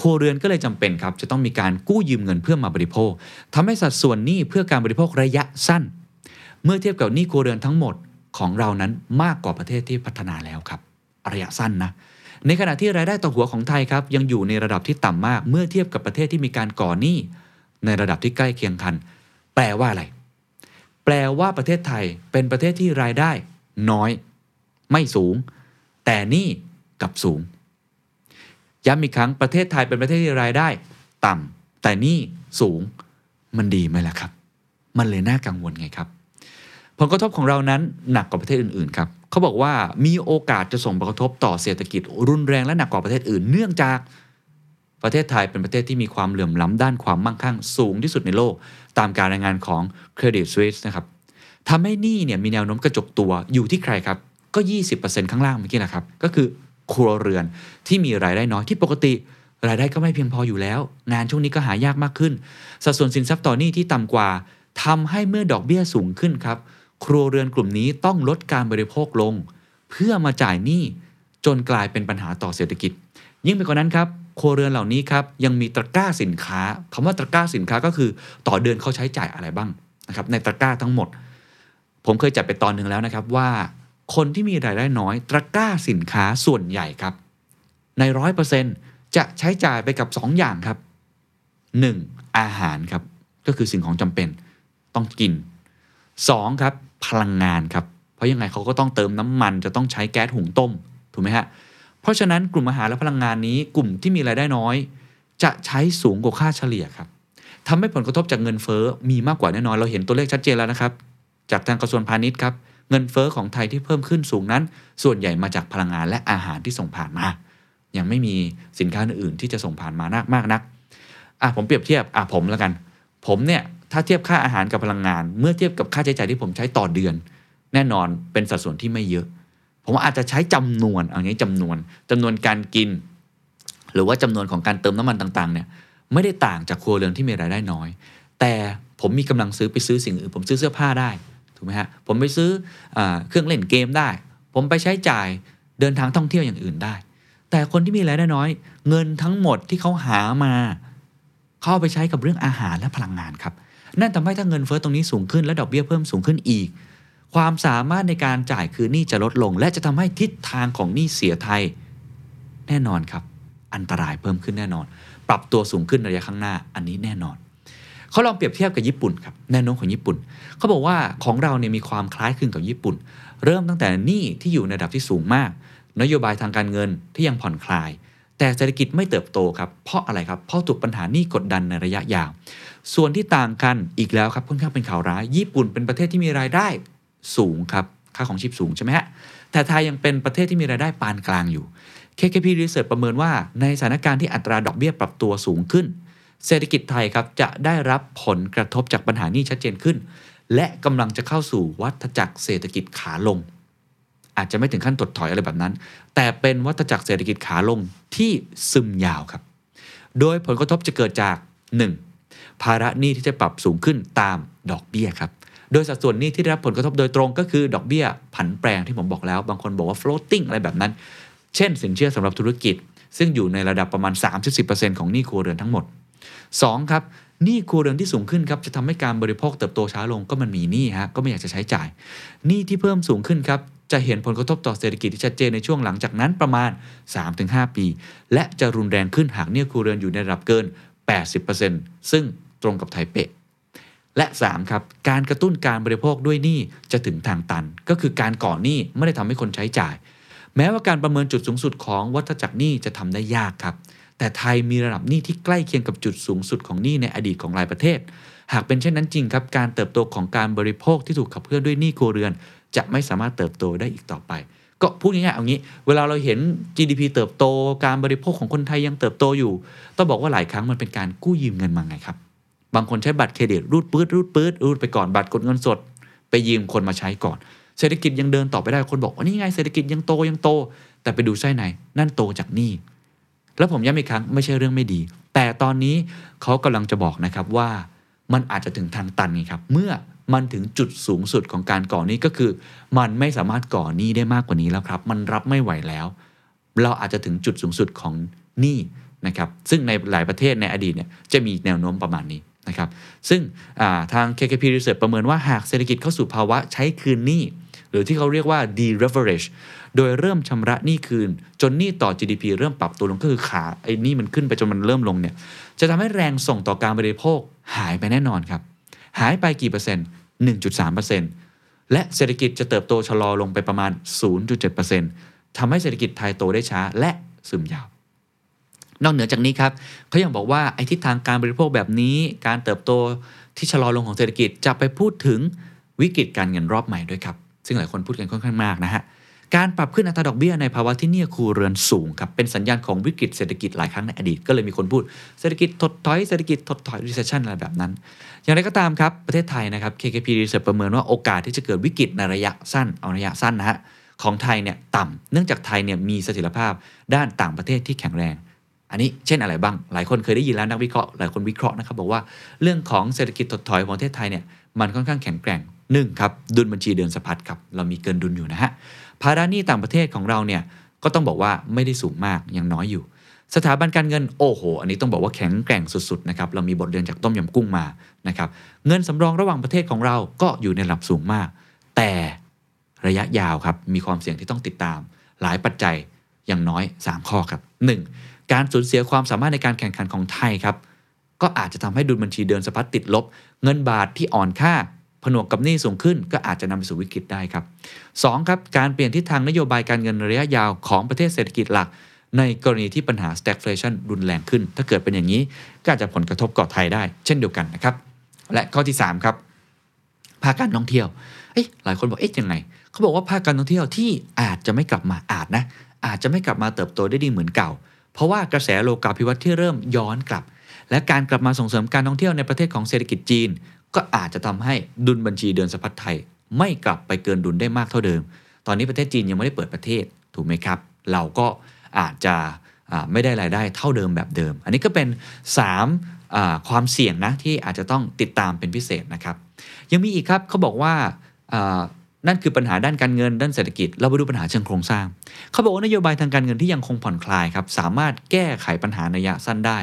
ครัวเรือนก็เลยจำเป็นครับ จะต้องมีการกู้ยืมเงินเพื่อมาบริโภคทำให้สัดส่วนหนี้เพื่อการบริโภคระยะสั้น เมื่อเทียบกับหนี้ครัวเรือนทั้งหมดของเรานั้นมากกว่าประเทศที่พัฒนาแล้วครับ ระยะสั้นนะในขณะที่รายได้ต่อหัวของไทยครับยังอยู่ในระดับที่ต่ำมาก เมื่อเทียบกับประเทศที่มีการก่อหนี้ในระดับที่ใกล้เคียงกัน แปลว่าอะไร แปลว่าประเทศไทยเป็นประเทศที่รายได้น้อย ไม่สูง แต่หนี่กลับสูง ย้ำอีกครั้งประเทศไทยเป็นประเทศที่รายได้ ต่ำแต่นี่สูงมันดีไหมล่ะครับ มันเลยน่ากังวลไงครับ ผลกระทบของเรานั้นหนักกว่าประเทศอื่นๆครับเขาบอกว่ามีโอกาสจะส่งผลกระทบต่อเศรษฐกิจ รุนแรงและหนักกว่าประเทศอื่น เนื่องจากประเทศไทยเป็นประเทศที่มีความเหลื่อมล้ำด้านความมั่งคั่งสูงที่สุดในโลก ตามการรายงานของ Credit Suisse นะครับทำให้หนี้เนี่ยมีแนวโน้มกระจกตัวอยู่ที่ใครครับก็ 20%ข้างล่างเมื่อกี้แหละครับ ก็คือ ครัวเรือนที่มีรายได้น้อยที่ปกติ รายได้ก็ไม่เพียงพออยู่แล้ว งานช่วงนี้ก็หายากมากขึ้น สัดส่วนสินทรัพย์ต่อหนี้ที่ต่ำกว่าทำให้เมื่อดอกเบี้ยสูงขึ้นครับ ครัวเรือนกลุ่มนี้ต้องลดการบริโภคลง เพื่อมาจ่ายหนี้จนกลายเป็นปัญหาต่อเศรษฐกิจ ยิ่งไปกว่านั้นครับครัวเรือนเหล่านี้ครับยังมีตะกร้าสินค้าคำว่าตะกร้าสินค้าก็คือต่อเดือนเขาใช้จ่ายอะไรบ้างนะครับในตะกร้าทั้งหมด ผมเคยจัดไปตอนหนึ่งแล้วนะครับว่า คนที่มีรายได้น้อย ตะกร้าสินค้าส่วนใหญ่ครับ ในร้อยเปอร์เซ็นจะใช้จ่ายไปกับ 2อย่างครับ 1. อาหารครับ ก็คือสิ่งของจำเป็นต้องกิน 2. ครับ พลังงานครับ เพราะยังไงเขาก็ต้องเติมน้ำมันจะต้องใช้แก๊สหุงต้ม ถูกไหมฮะ เพราะฉะนั้นกลุ่มอาหารและพลังงานนี้กลุ่มที่มีรายได้น้อย จะใช้สูงกว่าค่าเฉลี่ยครับทำให้ผลกระทบจากเงินเฟ้อมีมากกว่าแน่นอนเราเห็นตัวเลขชัดเจนแล้วนะครับ จากทางกระทรวงพาณิชย์ครับ เงินเฟ้อของไทยที่เพิ่มขึ้นสูงนั้น ส่วนใหญ่มาจากพลังงานและอาหารที่ส่งผ่านมา ยังไม่มีสินค้าอื่นที่จะส่งผ่านมานมากนักอะผมเปรียบเทียบอะผมแล้วกัน ผมเนี่ยถ้าเทียบค่าอาหารกับพลังงาน เมื่อเทียบกับค่าใช้จ่ายที่ผมใช้ต่อเดือน แน่นอนเป็นสัดส่วนที่ไม่เยอะ ผมอาจจะใช้จำนวนเอางี้จำนวนจำนวนการกิน หรือว่าจำนวนของการเติมน้ำมันต่างๆเนี่ยไม่ได้ต่างจากครัวเรือนที่มีรายได้น้อย แต่ผมมีกำลังซื้อไปซื้อสิ่งอื่น ผมซื้อเสื้อผ้าได้ ถูกไหมฮะผมไปซื้ออเครื่องเล่นเกมได้ ผมไปใช้จ่ายเดินทางท่องเที่ยวอย่างอื่นได้ แต่คนที่มีรายได้น้อย เงินทั้งหมดที่เขาหามา เข้าไปใช้กับเรื่องอาหารและพลังงานครับนั่นทำให้ถ้าเงินเฟ้อตรงนี้สูงขึ้นและดอกเบี้ยเพิ่มสูงขึ้นอีก ความสามารถในการจ่ายคืนหนี้จะลดลง และจะทำให้ทิศทางของหนี้เสียไทย แน่นอนครับ อันตรายเพิ่มขึ้นแน่นอน ปรับตัวสูงขึ้นระยะข้างหน้าอันนี้แน่นอน เขาลองเปรียบเทียบกับญี่ปุ่นครับแนวโน้มของญี่ปุ่น เขาบอกว่าของเราเนี่ยมีความคล้ายคลึงกับญี่ปุ่น เริ่มตั้งแต่หนี้ที่อยู่ในระดับที่สูงมาก นโยบายทางการเงินที่ยังผ่อนคลาย แต่เศรษฐกิจไม่เติบโตครับเพราะอะไรครับเพราะถูกปัญหานี้กดดันในระยะยาว ส่วนที่ต่างกันอีกแล้วครับค่อนข้างเป็นข่าวร้าย ญี่ปุ่นเป็นประเทศที่มีรายได้สูงครับค่าของชีพสูงใช่ไหมฮะแต่ไทยยังเป็นประเทศที่มีรายได้ปานกลางอยู่ KKP Research ประเมินว่าในสถานการณ์ที่อัตราดอกเบี้ยปรับตัวสูงขึ้น เศรษฐกิจไทยครับจะได้รับผลกระทบจากปัญหานี้ชัดเจนขึ้น และกำลังจะเข้าสู่วัฏจักรเศรษฐกิจขาลง อาจจะไม่ถึงขั้นถดถอยอะไรแบบนั้น แต่เป็นวัฏจักรเศรษฐกิจขาลงที่ซึมยาวครับ โดยผลกระทบจะเกิดจาก 1. ภาระหนี้ที่จะปรับสูงขึ้นตามดอกเบี้ยครับโดยสัดส่วนหนี้ที่ได้รับผลกระทบโดยตรงก็คือดอกเบี้ยผันแปรที่ผมบอกแล้ว บางคนบอกว่า floating อะไรแบบนั้น เช่น สินเชื่อสำหรับธุรกิจ ซึ่งอยู่ในระดับประมาณ 30-10%ของหนี้ครัวเรือนทั้งหมด 2. ครับหนี้ครัวเรือนที่สูงขึ้นครับจะทำให้การบริโภคเติบโตช้าลงก็มันมีหนี้ฮะก็ไม่อยากจะใช้จ่ายหนี้ที่เพิ่มสูงขึ้นครับจะเห็นผลกระทบต่อเศรษฐกิจที่ชัดเจนในช่วงหลังจากนั้นประมาณ 3-5 ปี และจะรุนแรงขึ้นหากหนี้ครัวเรือนอยู่ในระดับเกิน 80%ซึ่งตรงกับไทยเป๊ะและ 3 ครับ การกระตุ้นการบริโภคด้วยหนี้จะถึงทางตัน ก็คือการก่อหนี้ไม่ได้ทำให้คนใช้จ่าย แม้ว่าการประเมินจุดสูงสุดของวัฏจักรหนี้จะทำได้ยากครับ แต่ไทยมีระดับหนี้ที่ใกล้เคียงกับจุดสูงสุดของหนี้ในอดีตของหลายประเทศ หากเป็นเช่นนั้นจริงครับ การเติบโตของการบริโภคที่ถูกขับเคลื่อนด้วยหนี้ครัวเรือน จะไม่สามารถเติบโตได้อีกต่อไป ก็พูดง่ายๆเอางี้ เวลาเราเห็น GDP เติบโต การบริโภคของคนไทยยังเติบโตอยู่ ต้องบอกว่าหลายครั้งมันเป็นการกู้ยืมเงินมาไงครับ บางคนใช้บัตรเครดิตรูดปื๊ดรูดปื๊ดรูดไปก่อนบัตรกดเงินสด ไปยืมคนมาใช้ก่อน เศรษฐกิจยังเดินต่อไปได้คนบอกว่านี่ไงเศรษฐกิจยังโตยังโต แต่ไปดูไส้ในนั่นโตจากหนี้ แล้วผมย้ำอีกครั้งไม่ใช่เรื่องไม่ดี แต่ตอนนี้เขากำลังจะบอกนะครับว่ามันอาจจะถึงทางตันไงครับ เมื่อมันถึงจุดสูงสุดของการก่อหนี้ก็คือ มันไม่สามารถก่อหนี้ได้มากกว่านี้แล้วครับ มันรับไม่ไหวแล้ว เราอาจจะถึงจุดสูงสุดของหนี้นะครับซึ่งในหลายประเทศในอดีตเนี่ยจะมีแนวโน้มประมาณนี้นะครับซึ่งทาง KKP Research ประเมินว่าหากเศรษฐกิจเข้าสู่ภาวะใช้คืนหนี้ หรือที่เขาเรียกว่า de-leverage โดยเริ่มชำระหนี้คืน จนหนี้ต่อ GDP เริ่มปรับตัวลงก็คือขาไอ้หนี้มันขึ้นไปจนมันเริ่มลงเนี่ยจะทำให้แรงส่งต่อการบริโภคหายไปแน่นอนครับ หายไปกี่เปอร์เซ็นต์ 1.3%และเศรษฐกิจจะเติบโตชะลอลงไปประมาณ 0.7%ทำให้เศรษฐกิจไทยโตได้ช้าและซึมยาวนอกเหนือจากนี้ครับเขายังบอกว่าไอ้ทิศทางการบริโภคแบบนี้ การเติบโตที่ชะลอลงของเศรษฐกิจจะไปพูดถึงวิกฤตการเงินรอบใหม่ด้วยครับ ซึ่งหลายคนพูดกันค่อนข้างมากนะฮะการปรับขึ้นอัตราดอกเบี้ยในภาวะที่หนี้ครัวเรือนสูงครับเป็นสัญญาณของวิกฤตเศรษฐกิจหลายครั้งในอดีต ก็เลยมีคนพูดเศรษฐกิจถดถอยเศรษฐกิจถดถอย recession อะไรแบบนั้น อย่างไรก็ตามครับ ประเทศไทยนะครับ KKP Research ประเมินว่าโอกาสที่จะเกิดวิกฤตในระยะสั้นเอาระยะสั้นนะฮะของไทยเนี่ยต่ำเนื่องจากไทยเนี่ยมีเสถียรภาพด้านต่างประเทศที่แข็งแรง อันนี้เช่นอะไรบ้าง หลายคนเคยได้ยินแล้วนักวิเคราะห์หลายคนวิเคราะห์นะครับบอกว่าเรื่องของเศรษฐกิจถดถอยของประเทศไทยเนี่ยมันค่อนข้างแข็งแกร่ง หนึ่งครับดุลบัญชีเดินสะพัดครับเรามีเกินดุลอยู่นะฮะภาระหนี้ต่างประเทศของเราเนี่ยก็ต้องบอกว่าไม่ได้สูงมากยังน้อยอยู่ สถาบันการเงินโอ้โห อันนี้ต้องบอกว่าแข็งแกร่งสุดๆนะครับเรามีบทเรียนจากต้มยำกุ้งมานะครับเงินสำรองระหว่างประเทศของเราก็อยู่ในระดับสูงมาก แต่ระยะยาวครับมีความเสี่ยงที่ต้องติดตาม หลายปัจจัยอย่างน้อย 3 ข้อครับ 1. การสูญเสียความสามารถในการแข่งขันของไทยครับก็อาจจะทำให้ดุลบัญชีเดินสะพัดติดลบ เงินบาทที่อ่อนค่า ผนวกกับหนี้สูงขึ้นก็อาจจะนำไปสู่วิกฤตได้ครับ 2. ครับการเปลี่ยนทิศทางนโยบายการเงินระยะยาวของประเทศเศรษฐกิจหลัก ในกรณีที่ปัญหา stagflation รุนแรงขึ้น ถ้าเกิดเป็นอย่างนี้ก็อาจจะผลกระทบก่อไทยได้ เช่นเดียวกันนะครับ และข้อที่ 3 ครับ ภาคการท่องเที่ยวเอ๊ะหลายคนบอกเอ๊ะยังไงเขาบอกว่าภาคการท่องเที่ยวที่อาจจะไม่กลับมาอาจนะ อาจจะไม่กลับมาเติบโตได้ดีเหมือนเก่า เพราะว่ากระแสโลกาภิวัตน์ที่เริ่มย้อนกลับ และการกลับมาส่งเสริมการท่องเที่ยวในประเทศของเศรษฐกิจจีน ก็อาจจะทำให้ดุลบัญชีเดินสะพัดไทย ไม่กลับไปเกินดุลได้มากเท่าเดิม ตอนนี้ประเทศจีนยังไม่ได้เปิดประเทศถูกไหมครับ เราก็อาจจะไม่ได้รายได้เท่าเดิมแบบเดิม อันนี้ก็เป็น 3 ความเสี่ยงนะที่อาจจะต้องติดตามเป็นพิเศษนะครับ ยังมีอีกครับเขาบอกว่าอ่านั่นคือปัญหาด้านการเงินด้านเศรษฐกิจ เราไปดูปัญหาเชิงโครงสร้าง เขาบอกว่านโยบายทางการเงินที่ยังคงผ่อนคลายครับสามารถแก้ไขปัญหาในระยะสั้นได้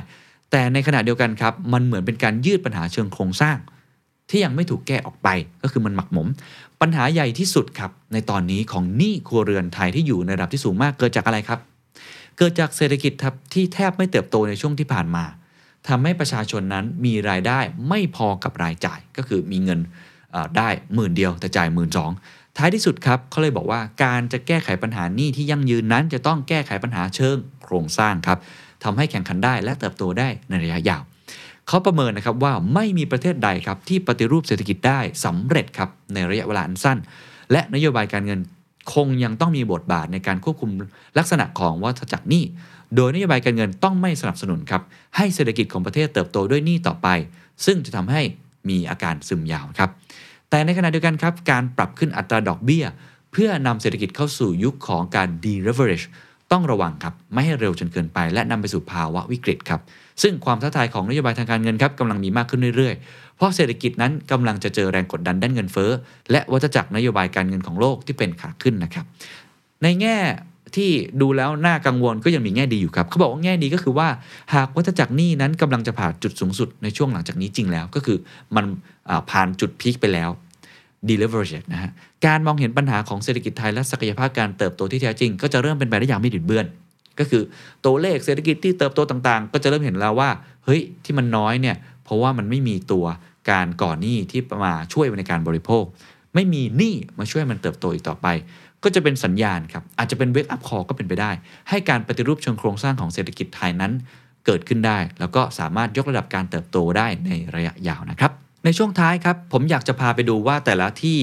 แต่ในขณะเดียวกันครับมันเหมือนเป็นการยืดปัญหาเชิงโครงสร้าง ที่ยังไม่ถูกแก้ออกไปก็คือมันหมักหมม ปัญหาใหญ่ที่สุดครับในตอนนี้ของหนี้ครัวเรือนไทยที่อยู่ในระดับที่สูงมากเกิดจากอะไรครับ เกิดจากเศรษฐกิจครับที่แทบไม่เติบโตในช่วงที่ผ่านมาทำให้ประชาชนนั้นมีรายได้ไม่พอกับรายจ่าย ก็คือมีเงินได้หมื่นเดียวแต่จ่ายหมื่นสองท้ายที่สุดครับเขาเลยบอกว่าการจะแก้ไขปัญหาหนี้ที่ยั่งยืนนั้น จะต้องแก้ไขปัญหาเชิงโครงสร้างครับทำให้แข่งขันได้และเติบโตได้ในระยะยาว เขาประเมินนะครับว่าไม่มีประเทศใดครับที่ปฏิรูปเศรษฐกิจได้สำเร็จครับในระยะเวลาอันสั้น และนโยบายการเงินคงยังต้องมีบทบาทในการควบคุมลักษณะของวัฏจักรหนี้ โดยนโยบายการเงินต้องไม่สนับสนุนครับให้เศรษฐกิจของประเทศเติบโตด้วยหนี้ต่อไป ซึ่งจะทำให้มีอาการซึมยาวครับ แต่ในขณะเดียวกันครับการปรับขึ้นอัตราดอกเบี้ย เพื่อนำเศรษฐกิจเข้าสู่ยุคของการ deleverage ต้องระวังครับไม่ให้เร็วจนเกินไป และนำไปสู่ภาวะวิกฤตครับ ซึ่งความท้าทายของนโยบายทางการเงินครับกำลังมีมากขึ้นเรื่อยๆ เพราะเศรษฐกิจนั้นกำลังจะเจอแรงกดดันด้านเงินเฟ้อ และวัฏจักรนโยบายการเงินของโลกที่เป็นขาขึ้นนะครับ ในแง่ที่ดูแล้วน่ากังวลก็ยังมีแง่ดีอยู่ครับ เขาบอกว่าแง่ดีก็คือว่า หากวัฏจักรหนี้นั้นกำลังจะผ่านจุดสูงสุดในช่วงหลังจากนี้จริงแล้ว ก็คือมันผ่านจุดพีคไปแล้ว deleverage นะฮะการมองเห็นปัญหาของเศรษฐกิจไทยและศักยภาพการเติบโตที่แท้จริง ก็จะเริ่มเป็นไปได้อย่างไม่ดิดเบือน ก็คือตัวเลขเศรษฐกิจที่เติบโตต่างๆ ก็จะเริ่มเห็นแล้วว่า เฮ้ยที่มันน้อยเนี่ยเพราะว่ามันไม่มีตัวการก่อนหนี้ที่มาช่วยในการบริโภค ไม่มีหนี้มาช่วยมันเติบโตอีกต่อไป ก็จะเป็นสัญญาณครับอาจจะเป็นเวกอัพคอก็เป็นไปได้ ให้การปฏิรูปเชิงโครงสร้างของเศรษฐกิจไทยนั้น เกิดขึ้นได้ แล้วก็สามารถยกระดับการเติบโตได้ในระยะยาวนะครับในช่วงท้ายครับผมอยากจะพาไปดูว่าแต่ละที่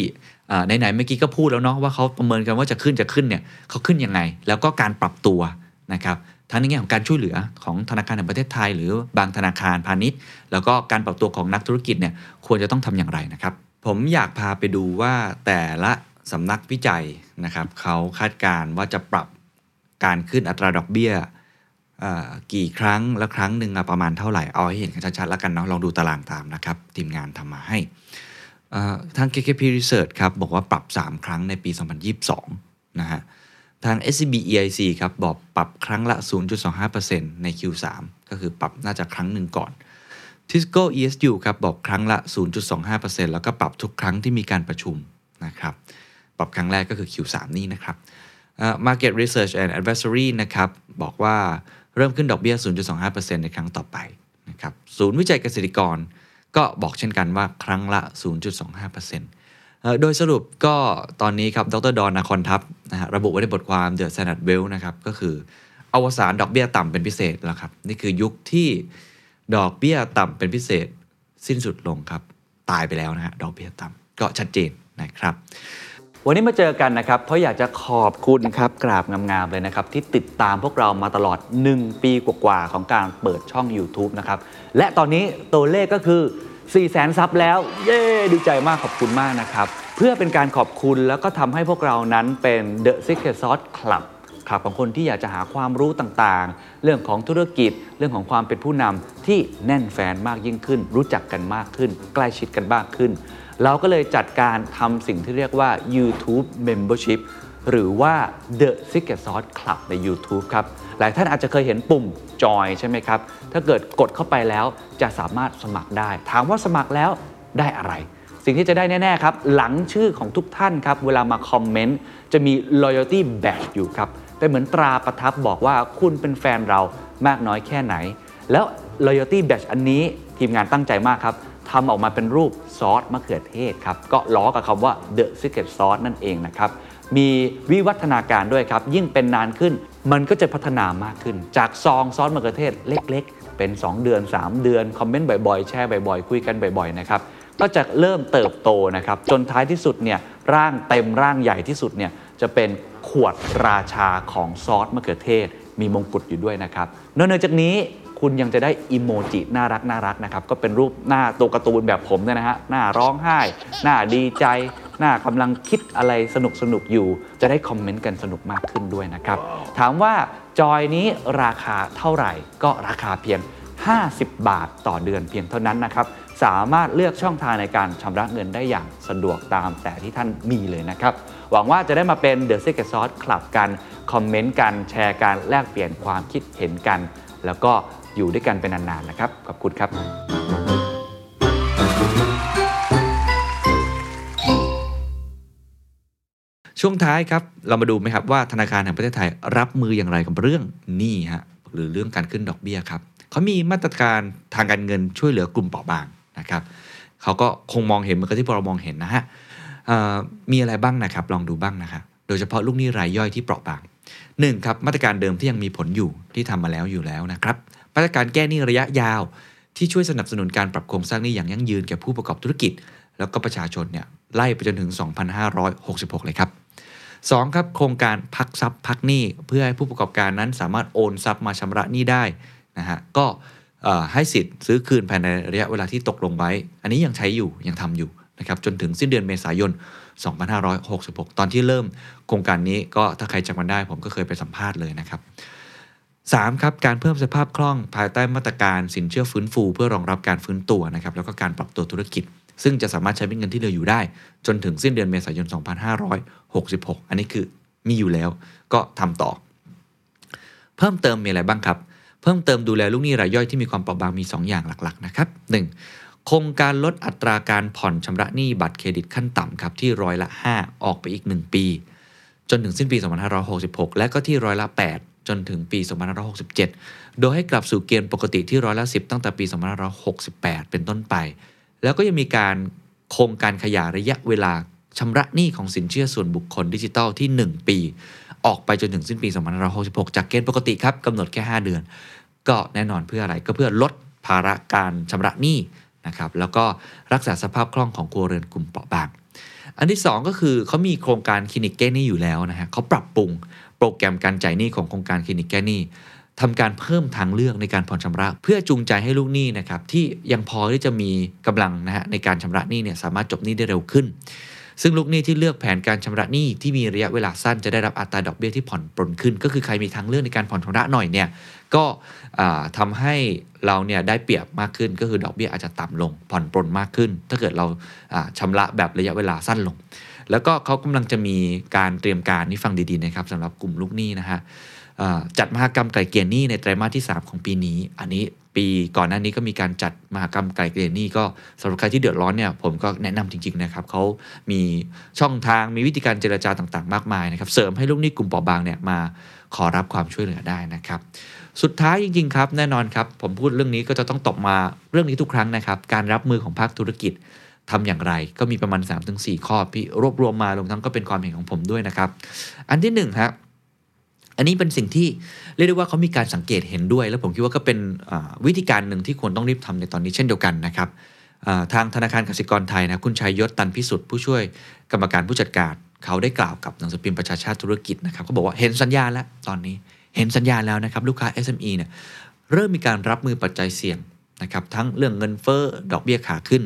ไหนๆเมื่อกี้ก็พูดแล้วเนาะว่าเขาประเมินกันว่าจะขึ้นจะขึ้นเนี่ยเขาขึ้นยังไง แล้วก็การปรับตัว นะครับทั้งในแง่ของการช่วยเหลือของธนาคารแห่งประเทศไทย หรือบางธนาคารพาณิชย์ แล้วก็การปรับตัวของนักธุรกิจเนี่ยควรจะต้องทำอย่างไรนะครับ ผมอยากพาไปดูว่าแต่ละสำนักวิจัยนะครับเขาคาดการณ์ว่าจะปรับการขึ้นอัตราดอกเบี้ยกี่ครั้งและครั้งหนึ่งประมาณเท่าไหร่ เอาให้เห็นกันชัดๆแล้วกันเนาะลองดูตารางตามนะครับ ทีมงานทำมาให้ทาง KKP Research ครับบอกว่าปรับ 3 ครั้งในปี 2022 นะฮะ ทาง SCB EIC ครับบอกปรับครั้งละ 0.25%ใน Q3 ก็คือปรับน่าจะครั้งหนึ่งก่อน Tisco ESU ครับบอกครั้งละ 0.25%แล้วก็ปรับทุกครั้งที่มีการประชุมนะครับ ปรับครั้งแรกก็คือ Q3 นี่นะครับ Market Research and Advisory นะครับบอกว่าเริ่มขึ้นดอกเบี้ย 0.25%ในครั้งต่อไปนะครับ ศูนย์วิจัยเกษตรกรก็บอกเช่นกันว่าครั้งละ 0.25% โดยสรุปก็ตอนนี้ครับดรดอนนาคอนทัพนะฮะระบุไว้ในบทความ The Standard Well นะครับก็คืออวสานดอกเบี้ยต่ำเป็นพิเศษแล้วครับ นี่คือยุคที่ดอกเบี้ยต่ำเป็นพิเศษสิ้นสุดลงครับ ตายไปแล้วนะฮะดอกเบี้ยต่ำก็ชัดเจนนะครับ วันนี้มาเจอกันนะครับ เพราะอยากจะขอบคุณครับกราบงามๆเลยนะครับ ที่ติดตามพวกเรามาตลอด 1 ปีกว่าๆของการเปิดช่อง YouTube นะครับ และตอนนี้ตัวเลขก็คือ 4 0 0แสนซับแล้ว เย้ดีใจมากขอบคุณมากนะครับ เพื่อเป็นการขอบคุณแล้วก็ทำให้พวกเรานั้นเป็น The Secret Sauce Club คลับของคนที่อยากจะหาความรู้ต่างๆ เรื่องของธุรกิจ เรื่องของความเป็นผู้นำที่แน่นแฟนมากยิ่งขึ้น รู้จักกันมากขึ้น ใกล้ชิดกันมากขึ้น เราก็เลยจัดการทำสิ่งที่เรียกว่า YouTube Membership หรือว่า The Secret Sauce Club ใน YouTube ครับ ลายท่านอาจจะเคยเห็นปุ่มจอยใช่ไหมครับ ถ้าเกิดกดเข้าไปแล้วจะสามารถสมัครได้ ถามว่าสมัครแล้วได้อะไร สิ่งที่จะได้แน่ ๆ ครับ หลังชื่อของทุกท่านครับ เวลามาคอมเมนต์จะมี loyalty badge อยู่ครับเป็นเหมือนตราประทับบอกว่าคุณเป็นแฟนเรามากน้อยแค่ไหน แล้ว loyalty badge อันนี้ทีมงานตั้งใจมากครับทำออกมาเป็นรูปซอสมะเขือเทศครับ ก็ล้อกับคำว่า the secret sauce นั่นเองนะครับ มีวิวัฒนาการด้วยครับ ยิ่งเป็นนานขึ้น มันก็จะพัฒนามากขึ้น จากซองซอสมะเขือเทศเล็ก ๆ เป็น 2 เดือน 3 เดือน คอมเมนต์บ่อยๆ แชร์บ่อยๆ คุยกันบ่อยๆนะครับก็จะเริ่มเติบโตนะครับ จนท้ายที่สุดเนี่ยร่างเต็มร่างใหญ่ที่สุดเนี่ยจะเป็นขวดราชาของซอสมะเขือเทศ มีมงกุฎอยู่ด้วยนะครับนอกจากนี้คุณยังจะได้อิโมจิน่ารักน่ารักนะครับ ก็เป็นรูปหน้าตัวการ์ตูนแบบผมเนี่ยนะฮะหน้าร้องไห้ หน้าดีใจ หน้ากำลังคิดอะไรสนุกสนุกอยู่ จะได้คอมเมนต์กันสนุกมากขึ้นด้วยนะครับ ถามว่าจอยนี้ราคาเท่าไหร่ก็ราคาเพียง 50 บาทต่อเดือนเพียงเท่านั้นนะครับสามารถเลือกช่องทางในการชำระเงินได้อย่างสะดวกตามแต่ที่ท่านมีเลยนะครับ หวังว่าจะได้มาเป็น The Secret Sauce คลับกัน คอมเมนต์กัน แชร์กัน แลกเปลี่ยนความคิดเห็นกัน แล้วก็อยู่ด้วยกันเป็นนานๆนะครับ ขอบคุณครับ ช่วงท้ายครับ เรามาดูไหมครับว่าธนาคารแห่งประเทศไทยรับมืออย่างไรกับเรื่องหนี้ฮะหรือเรื่องการขึ้นดอกเบี้ยครับเขามีมาตรการทางการเงินช่วยเหลือกลุ่มเปราะบางนะครับเขาก็คงมองเห็นเหมือนกับที่พเรามองเห็นนะฮะมีอะไรบ้างนะครับ ลองดูบ้างนะครับโดยเฉพาะลูกหนี้รายย่อยที่เปราะบางหนึ่งครับมาตรการเดิมที่ยังมีผลอยู่ที่ทำมาแล้วอยู่แล้วนะครับมาตรการแก้หนี้ระยะยาว ที่ช่วยสนับสนุนการปรับโครงสร้างหนี้อย่างยั่งยืนแก่ผู้ประกอบธุรกิจ แล้วก็ประชาชนเนี่ยไล่ไปจนถึง 2,566 เลยครับ 2ครับโครงการพักทรัพย์พักหนี้เพื่อให้ผู้ประกอบการนั้นสามารถโอนทรัพย์มาชำระหนี้ได้นะฮะก็ให้สิทธิ์ซื้อคืนภายในระยะเวลาที่ตกลงไว้ อันนี้ยังใช้อยู่ยังทำอยู่นะครับจนถึงสิ้นเดือนเมษายน 2566 ตอนที่เริ่มโครงการนี้ก็ถ้าใครจำกันได้ผมก็เคยไปสัมภาษณ์เลยนะครับ 3 ครับการเพิ่มสภาพคล่องภายใต้มาตรการสินเชื่อฟื้นฟู เพื่อรองรับการฟื้นตัวนะครับแล้วก็การปรับตัวธุรกิจ ซึ่งจะสามารถใช้เป็นเงินที่เหลืออยู่ได้ จนถึงสิ้นเดือนเมษายน 66 อันนี้คือมีอยู่แล้วก็ทำต่อ เพิ่มเติมมีอะไรบ้างครับ เพิ่มเติมดูแลลูกหนี้รายย่อยที่มีความเปราะบางมี 2 อย่างหลักๆนะครับ 1. โครงการลดอัตราการผ่อนชำระหนี้บัตรเครดิตขั้นต่ำครับที่ร้อยละ 5 ออกไปอีก 1 ปี จนถึงสิ้นปี 2566 และก็ที่ร้อยละ 8 จนถึงปี 2567 โดยให้กลับสู่เกณฑ์ปกติที่ร้อยละ 10 ตั้งแต่ปี 2568 เป็นต้นไป แล้วก็ยังมีการโครงการขยายระยะเวลา ชำระหนี้ของสินเชื่อส่วนบุคคลดิจิทัลที่ 1 ปี ออกไปจนถึงสิ้นปี 2566 จากเกณฑ์ปกติครับกำหนดแค่ 5 เดือน ก็แน่นอนเพื่ออะไรก็เพื่อลดภาระการชำระหนี้นะครับแล้วก็รักษาสภาพคล่องของครัวเรือนกลุ่มเปราะบาง อันที่ 2 ก็คือเขามีโครงการคลินิกแก้หนี้อยู่แล้วนะฮะเขาปรับปรุงโปรแกรมการจ่ายหนี้ของโครงการคลินิกแก้หนี้ทำการเพิ่มทางเลือกในการผ่อนชำระ เพื่อจูงใจให้ลูกหนี้นะครับที่ยังพอที่จะมีกำลังนะฮะในการชำระหนี้เนี่ยสามารถจบหนี้ได้เร็วขึ้น ซึ่งลูกหนี้ที่เลือกแผนการชำระหนี้ที่มีระยะเวลาสั้นจะได้รับอัตราดอกเบี้ยที่ผ่อนปรนขึ้น ก็คือใครมีทางเลือกในการผ่อนชำระหน่อยเนี่ยก็ทำาให้เราเนี่ยได้เปรียบมากขึ้น ก็คือดอกเบี้ยอาจจะต่ำลง ผ่อนปรนมากขึ้น ถ้าเกิดเราอ่าชำระแบบระยะเวลาสั้นลง แล้วก็เขากำลังจะมีการเตรียมการนี่ฟังดีๆนะครับสำหรับกลุ่มลูกหนี้นะฮะ จัดมหกรรมไกลเกลี่ยหนี้ในไตรมาสที่ 3 ของปีนี้ อันนี้ปีก่อนหน้านี้ก็มีการจัดมหกรรมไกลเกลี่ยหนี้ก็สำหรับใครที่เดือดร้อนเนี่ยผมก็แนะนำจริงๆนะครับเขามีช่องทางมีวิธีการเจรจาต่างๆ มากมายนะครับเสริมให้ลูกหนี้กลุ่มเปราะบางเนี่ยมาขอรับความช่วยเหลือได้นะครับ สุดท้ายจริงๆครับแน่นอนครับผมพูดเรื่องนี้ก็จะต้องตบมาเรื่องนี้ทุกครั้งนะครับการรับมือของภาคธุรกิจทำอย่างไรก็มีประมาณ 3-4 ข้อพี่รวบรวมมารวมทั้งก็เป็นความเห็นของผมด้วยนะครับ อันที่1ครับ อันนี้เป็นสิ่งที่เรียกได้ว่าเขามีการสังเกตเห็นด้วย แล้วผมคิดว่าก็เป็นวิธีการหนึ่งที่ควรต้องรีบทำในตอนนี้เช่นเดียวกันนะครับทางธนาคารกสิกรไทยนะคุณชัยยศตันพิสุทธิ์ผู้ช่วยกรรมการผู้จัดการเขาได้กล่าวกับหนังสือพิมพ์ประชาชาติธุรกิจนะครับเขาบอกว่าเห็นสัญญาณแล้วตอนนี้เห็นสัญญาณแล้วนะครับลูกค้า SME เนี่ยเริ่มมีการรับมือปัจจัยเสี่ยงนะครับทั้งเรื่องเงินเฟ้อดอกเบี้ยขาขึ้น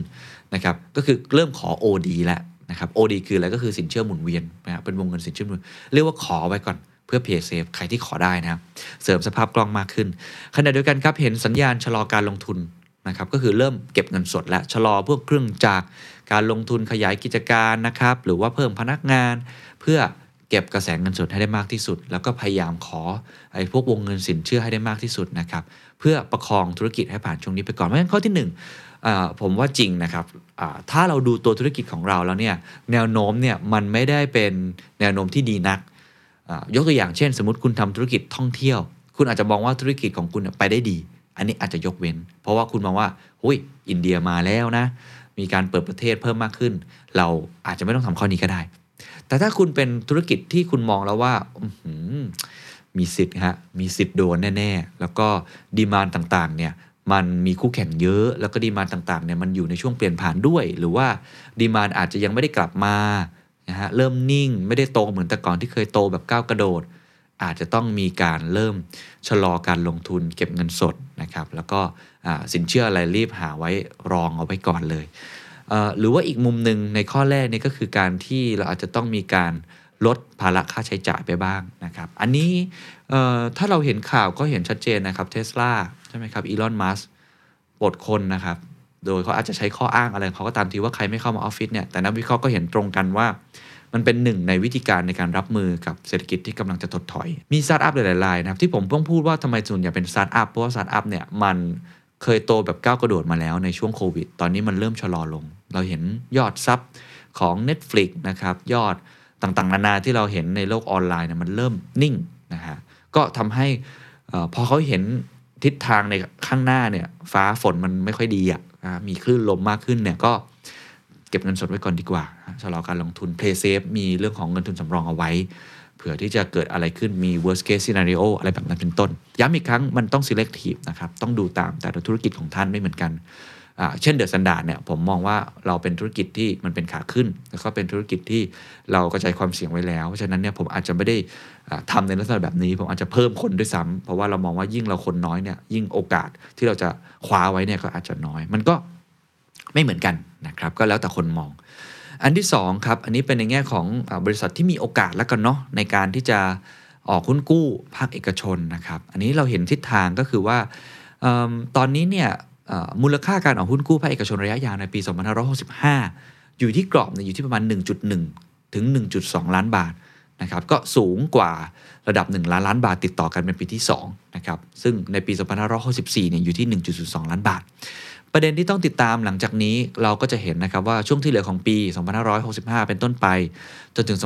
นะครับก็คือเริ่มขอ OD แล้วนะครับ OD คืออะไรก็คือสินเชื่อหมุนเวียนนะครับเป็นวงเงินสินเชื่อหมุนเรียกว่าขอไว้ก่อน เพื่อเพย์เซฟใครที่ขอได้นะครับเสริมสภาพคล่องมากขึ้นขณะเดียวกันครับเห็นสัญญาณชะลอการลงทุนนะครับก็คือเริ่มเก็บเงินสดและชะลอพวกเครื่องจากการลงทุนขยายกิจการนะครับหรือว่าเพิ่มพนักงาน เพื่อเก็บกระแสเงินสดให้ได้มากที่สุด แล้วก็พยายามขอไอ้พวกวงเงินสินเชื่อให้ได้มากที่สุดนะครับเพื่อประคองธุรกิจให้ผ่านช่วงนี้ไปก่อนเพราะฉะนั้นข้อที่หนึ่งผมว่าจริงนะครับถ้าเราดูตัวธุรกิจของเราแล้วเนี่ยแนวโน้มเนี่ยมันไม่ได้เป็นแนวโน้มที่ดีนัก ยกตัวอย่างเช่น สมมติคุณทำธุรกิจท่องเที่ยว คุณอาจจะมองว่าธุรกิจของคุณไปได้ดี อันนี้อาจจะยกเว้น เพราะว่าคุณมองว่าหุยอินเดียมาแล้วนะ มีการเปิดประเทศเพิ่มมากขึ้น เราอาจจะไม่ต้องทำข้อนี้ก็ได้ แต่ถ้าคุณเป็นธุรกิจที่คุณมองแล้วว่ามีสิทธิ์ฮะมีสิทธิ์โดนแน่ ๆ แล้วก็ดีมานต่างๆเนี่ยมันมีคู่แข่งเยอะ แล้วก็ดีมานต่างๆเนี่ยมันอยู่ในช่วงเปลี่ยนผ่านด้วย หรือว่าดีมานอาจจะยังไม่ได้กลับมา นะฮะเริ่มนิ่งไม่ได้โตเหมือนแต่ก่อนที่เคยโตแบบก้าวกระโดด อาจจะต้องมีการเริ่มชะลอการลงทุนเก็บเงินสดนะครับแล้วก็สินเชื่ออะไรรีบหาไว้รองเอาไว้ก่อนเลย หรือว่าอีกมุมหนึ่งในข้อแรกนี่ก็คือการที่เราอาจจะต้องมีการลดภาระค่าใช้จ่ายไปบ้างนะครับอันนี้ถ้าเราเห็นข่าวก็เห็นชัดเจนนะครับเทสลาใช่ไหมครับอีลอนมัสก์ปลดคนนะครับ โดยเขาอาจจะใช้ข้ออ้างอะไรเขาก็ตามทีว่าใครไม่เข้ามาออฟฟิศเนี่ยแต่นักวิเคราะห์ก็เห็นตรงกันว่า มันเป็นหนึ่งในวิธีการในการรับมือกับเศรษฐกิจที่กำลังจะถดถอย มีสตาร์ทอัพหลายๆรายนะครับที่ผมต้องพูดว่าทำไมส่วนใหญ่เป็นสตาร์ทอัพเพราะว่าสตาร์ทอัพเนี่ยมันเคยโตแบบก้าวกระโดดมาแล้วในช่วงโควิด ตอนนี้มันเริ่มชะลอลง เราเห็นยอดซับของ Netflix นะครับ ยอดต่างๆ นานาที่เราเห็นในโลกออนไลน์เนี่ยมันเริ่มนิ่งนะฮะ ก็ทำให้พอเขาเห็นทิศทางในข้างหน้าเนี่ยฟ้าฝนมันไม่ค่อยดีอะ่ะ มีคลื่นลมมากขึ้นเนี่ยก็เก็บเงินสดไว้ก่อนดีกว่าชะลอการลงทุน play safe มีเรื่องของเงินทุนสำรองเอาไว้ เผื่อที่จะเกิดอะไรขึ้นมี worst case scenario อะไรแบบนั้นเป็นต้น ย้ำอีกครั้งมันต้อง selective นะครับ ต้องดูตามแต่ละธุรกิจของท่านไม่เหมือนกัน เช่นเดอะสันดาเนี่ยผมมองว่าเราเป็นธุรกิจที่มันเป็นขาขึ้น แล้วก็เป็นธุรกิจที่เรากระจายความเสี่ยงไว้แล้วเพราะฉะนั้นเนี่ยผมอาจจะไม่ได้อ่าทำในลักษณะแบบนี้ ผมอาจจะเพิ่มคนด้วยซ้ำเพราะว่าเรามองว่ายิ่งเราคนน้อยเนี่ยยิ่งโอกาสที่เราจะคว้าไว้เนี่ยก็อาจจะน้อย มันก็ไม่เหมือนกันนะครับก็แล้วแต่คนมอง อันที่2ครับอันนี้เป็นในแง่ของอบริษัทที่มีโอกาสแล้วกันเนาะในการที่จะออกหุ้นกู้ภาคเอกชนนะครับอันนี้เราเห็นทิศทางก็คือว่าเอตอนนี้เนี่ย มูลค่าการออกหุ้นกู้ภาคเอกชนระยะยาวในปี 2565 อยู่ที่กรอบอยู่ที่ประมาณ 1.1 ถึง 1.2 ล้านบาทนะครับก็สูงกว่าระดับ 1 ล้านล้านบาทติดต่อกันเป็นปีที่2นะครับซึ่งในปี 2564 เนี่ยอยู่ที่ 1.02 ล้านบาท ประเด็นที่ต้องติดตามหลังจากนี้เราก็จะเห็นนะครับว่าช่วงที่เหลือของปี 2565 เป็นต้นไป จนถึง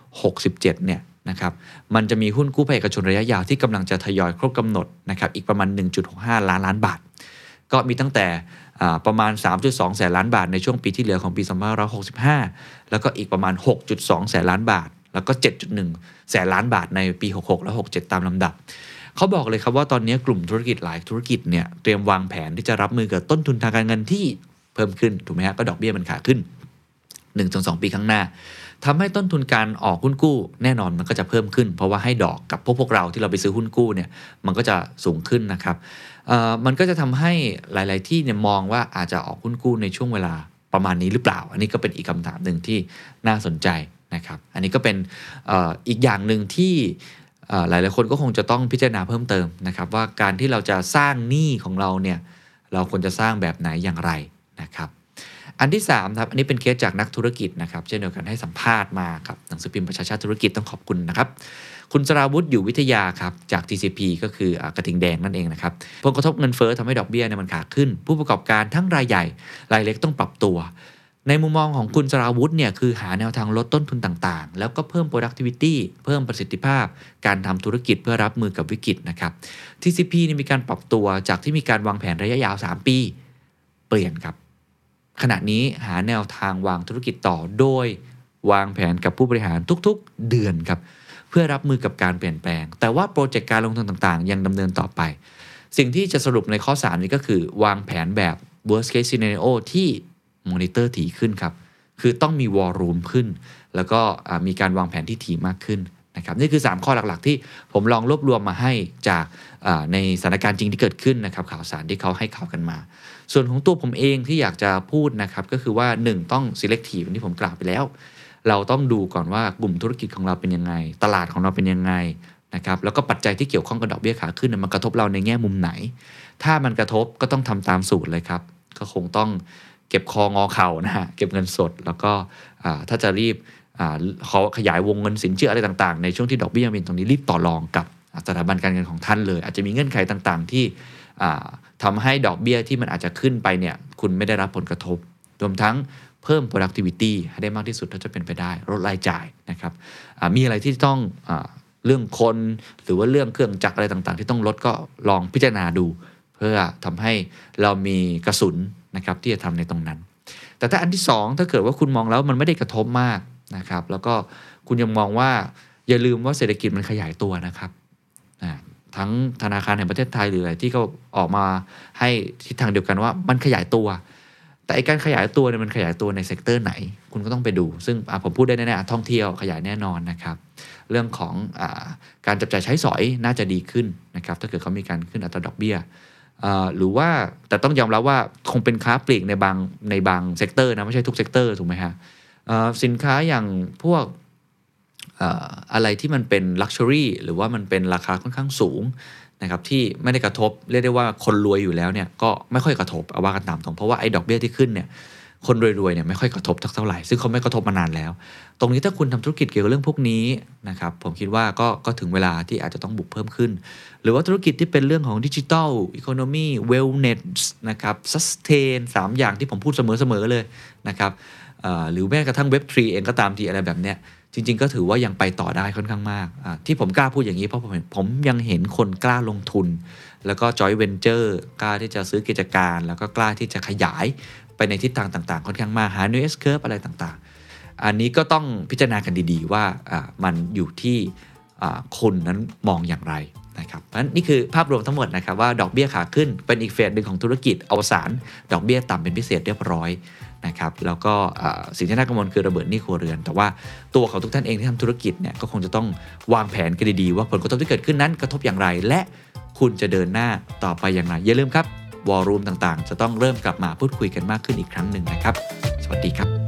2567 เนี่ยนะครับมันจะมีหุ้นกู้ภาคเอกชนระยะยาวที่กำลังจะทยอยครบกำหนดนะครับอีกประมาณ 1.65 ล้านล้านบาท ก็มีตั้งแต่ประมาณ 3.2 แสนล้านบาทในช่วงปีที่เหลือของปี2565 แล้วก็อีกประมาณ 6.2 แสนล้านบาท แล้วก็ 7.1 แสนล้านบาทในปี 66 และ 67 ตามลำดับ เขาบอกเลยครับว่าตอนนี้กลุ่มธุรกิจหลายธุรกิจเนี่ยเตรียมวางแผนที่จะรับมือกับต้นทุนทางการเงินที่เพิ่มขึ้นถูกไหมฮะก็ดอกเบี้ยมันขาขึ้น 1-2 ปีข้างหน้าทำให้ต้นทุนการออกหุ้นกู้แน่นอนมันก็จะเพิ่มขึ้น เพราะว่าให้ดอกกับพวกพวกเราที่เราไปซื้อหุ้นกู้เนี่ยมันก็จะสูงขึ้นนะครับ มันก็จะทำให้หลาย ๆ ที่เนี่ยมองว่าอาจจะออกหุ้นกู้ในช่วงเวลาประมาณนี้หรือเปล่า อันนี้ก็เป็นอีกคำถามหนึ่งที่น่าสนใจนะครับ อันนี้ก็เป็นอีกอย่างหนึ่งที่หลาย ๆ คนก็คงจะต้องพิจารณาเพิ่มเติมนะครับ ว่าการที่เราจะสร้างหนี้ของเราเนี่ยเราควรจะสร้างแบบไหนอย่างไรนะครับ อันที่3ครับอันนี้เป็นเคสจากนักธุรกิจนะครับ เช่นเดียวกันให้สัมภาษณ์มาครับหนังสือพิมพ์ประชาชาติธุรกิจต้องขอบคุณนะครับ คุณสราวุฒิอยู่วิทยาครับจาก TCP ก็คือกระทิงแดงนั่นเองนะครับผลกระทบเงินเฟ้อทำให้ดอกเบี้ยเนี่ยมันขาขึ้น ผู้ประกอบการทั้งรายใหญ่ รายเล็กต้องปรับตัว ในมุมมองของคุณสราวุฒิเนี่ยคือหาแนวทางลดต้นทุนต่างๆ แล้วก็เพิ่ม productivity เพิ่มประสิทธิภาพ การทำธุรกิจเพื่อรับมือกับวิกฤตนะครับ TCP นี่มีการปรับตัวจากที่มีการวางแผนระยะยาว 3 ปี เปลี่ยนครับขณะนี้หาแนวทางวางธุรกิจต่อโดยวางแผนกับผู้บริหารทุกๆ เดือนครับ เพื่อรับมือกับการเปลี่ยนแปลง แต่ว่าโปรเจกต์การลงทุนต่างๆ ยังดำเนินต่อไป สิ่งที่จะสรุปในข้อ 3 นี้ก็คือ วางแผนแบบ worst case scenario ที่มอนิเตอร์ถี่ขึ้นครับ คือต้องมีวอลลุ่มขึ้น แล้วก็มีการวางแผนที่ถี่มากขึ้นนะครับนี่คือ 3 ข้อหลักๆ ที่ผมลองรวบรวมมาให้จากในสถานการณ์จริงที่เกิดขึ้นนะครับข่าวสารที่เขาให้ข่าวกันมา ส่วนของตัวผมเองที่อยากจะพูดนะครับก็คือว่า 1 ต้อง selective ที่ผมกล่าวไปแล้ว เราต้องดูก่อนว่ากลุ่มธุรกิจของเราเป็นยังไง ตลาดของเราเป็นยังไงนะครับแล้วก็ปัจจัยที่เกี่ยวข้องกับดอกเบี้ยขาขึ้นมันกระทบเราในแง่มุมไหน ถ้ามันกระทบก็ต้องทำตามสูตรเลยครับ ก็คงต้องเก็บคองอเข่านะฮะเก็บเงินสด แล้วก็ถ้าจะรีบอ่าเขาขยายวงเงินสินเชื่ออะไรต่างๆ ในช่วงที่ดอกเบี้ยมีตรงนี้รีบต่อรองกับสถาบันการเงินของท่านเลย อาจจะมีเงื่อนไขต่างๆ ที่อ่าทำให้ดอกเบี้ยที่มันอาจจะขึ้นไปเนี่ยคุณไม่ได้รับผลกระทบ รวมทั้ง เพิ่ม productivity ให้ได้มากที่สุดถ้าจะเป็นไปได้ลดรายจ่ายนะครับมีอะไรที่ต้องอเรื่องคนหรือว่าเรื่องเครื่องจักรอะไรต่างๆ ที่ต้องลดก็ลองพิจารณาดู เพื่อทำให้เรามีกระสุนนะครับที่จะทำในตรงนั้น แต่ถ้าอันที่ 2 ถ้าเกิดว่าคุณมองแล้วมันไม่ได้กระทบมากนะครับแล้วก็คุณยังมองว่าอย่าลืมว่าเศรษฐกิจมันขยายตัวนะครับทั้งธนาคารแห่งประเทศไทยหรืออะไรที่เขาออกมาให้ทิศทางเดียวกันว่ามันขยายตัว แต่ไอ้การขยายตัวเนี่ยมันขยายตัวใน sector ไหน คุณก็ต้องไปดู ซึ่งผมพูดได้แน่ๆท่องเที่ยวขยายแน่นอนนะครับ เรื่องของการจับจ่ายใช้สอยน่าจะดีขึ้นนะครับ ถ้าเกิดเขามีการขึ้นอัตราดอกเบี้ยหรือว่าแต่ต้องยอมรับว่าคงเป็นค้าปลีกในบางในบาง sector นะไม่ใช่ทุก sector ถูกไหมฮะสินค้าอย่างพวก อะไรที่มันเป็น luxury หรือว่ามันเป็นราคาค่อนข้างสูงนะครับที่ไม่ได้กระทบเรียกได้ว่าคนรวยอยู่แล้วเนี่ยก็ไม่ค่อยกระทบเอาว่ากันตามตรงเพราะว่าไอ้ดอกเบี้ยที่ขึ้นเนี่ยคนรวยๆเนี่ยไม่ค่อยกระทบเท่าไหร่ ซึ่งเขาไม่กระทบมานานแล้ว ตรงนี้ถ้าคุณทำธุรกิจเกี่ยวกับเรื่องพวกนี้นะครับผมคิดว่าก็ก็ถึงเวลาที่อาจจะต้องบุกเพิ่มขึ้น หรือว่าธุรกิจที่เป็นเรื่องของ digital economy wellness นะครับ sustain สามอย่างที่ผมพูดเสมอๆเลยนะครับหรือแม้กระทั่ง Web three เองก็ตามทีอะไรแบบเนี้ย จริง ๆ ก็ถือว่ายังไปต่อได้ค่อนข้างมาก ที่ผมกล้าพูดอย่างนี้เพราะผมเห็นผมยังเห็นคนกล้าลงทุน แล้วก็จอยเวนเจอร์กล้าที่จะซื้อกิจการ แล้วก็กล้าที่จะขยายไปในทิศทางต่าง ๆ ค่อนข้างมากหา new S curve อะไรต่างๆ อันนี้ก็ต้องพิจารณากันดีๆ ว่ามันอยู่ที่คุณนั้นมองอย่างไรนะครับเพราะฉะนั้นนี่คือภาพรวมทั้งหมดนะครับว่าดอกเบี้ยขาขึ้นเป็นอีกเฟสหนึ่งของธุรกิจอวสานดอกเบี้ยต่ำเป็นพิเศษเรียบร้อย นะครับแล้วก็สิ่งที่น่ากังวลคือระเบิดหนี้ครัวเรือน แต่ว่าตัวของทุกท่านเองที่ทำธุรกิจเนี่ยก็คงจะต้องวางแผนกันดีๆว่าผลกระทบที่เกิดขึ้นนั้นกระทบอย่างไร และคุณจะเดินหน้าต่อไปอย่างไรอย่าลืมครับวอลลุ่มต่างๆ จะต้องเริ่มกลับมาพูดคุยกันมากขึ้นอีกครั้งหนึ่งนะครับ สวัสดีครับ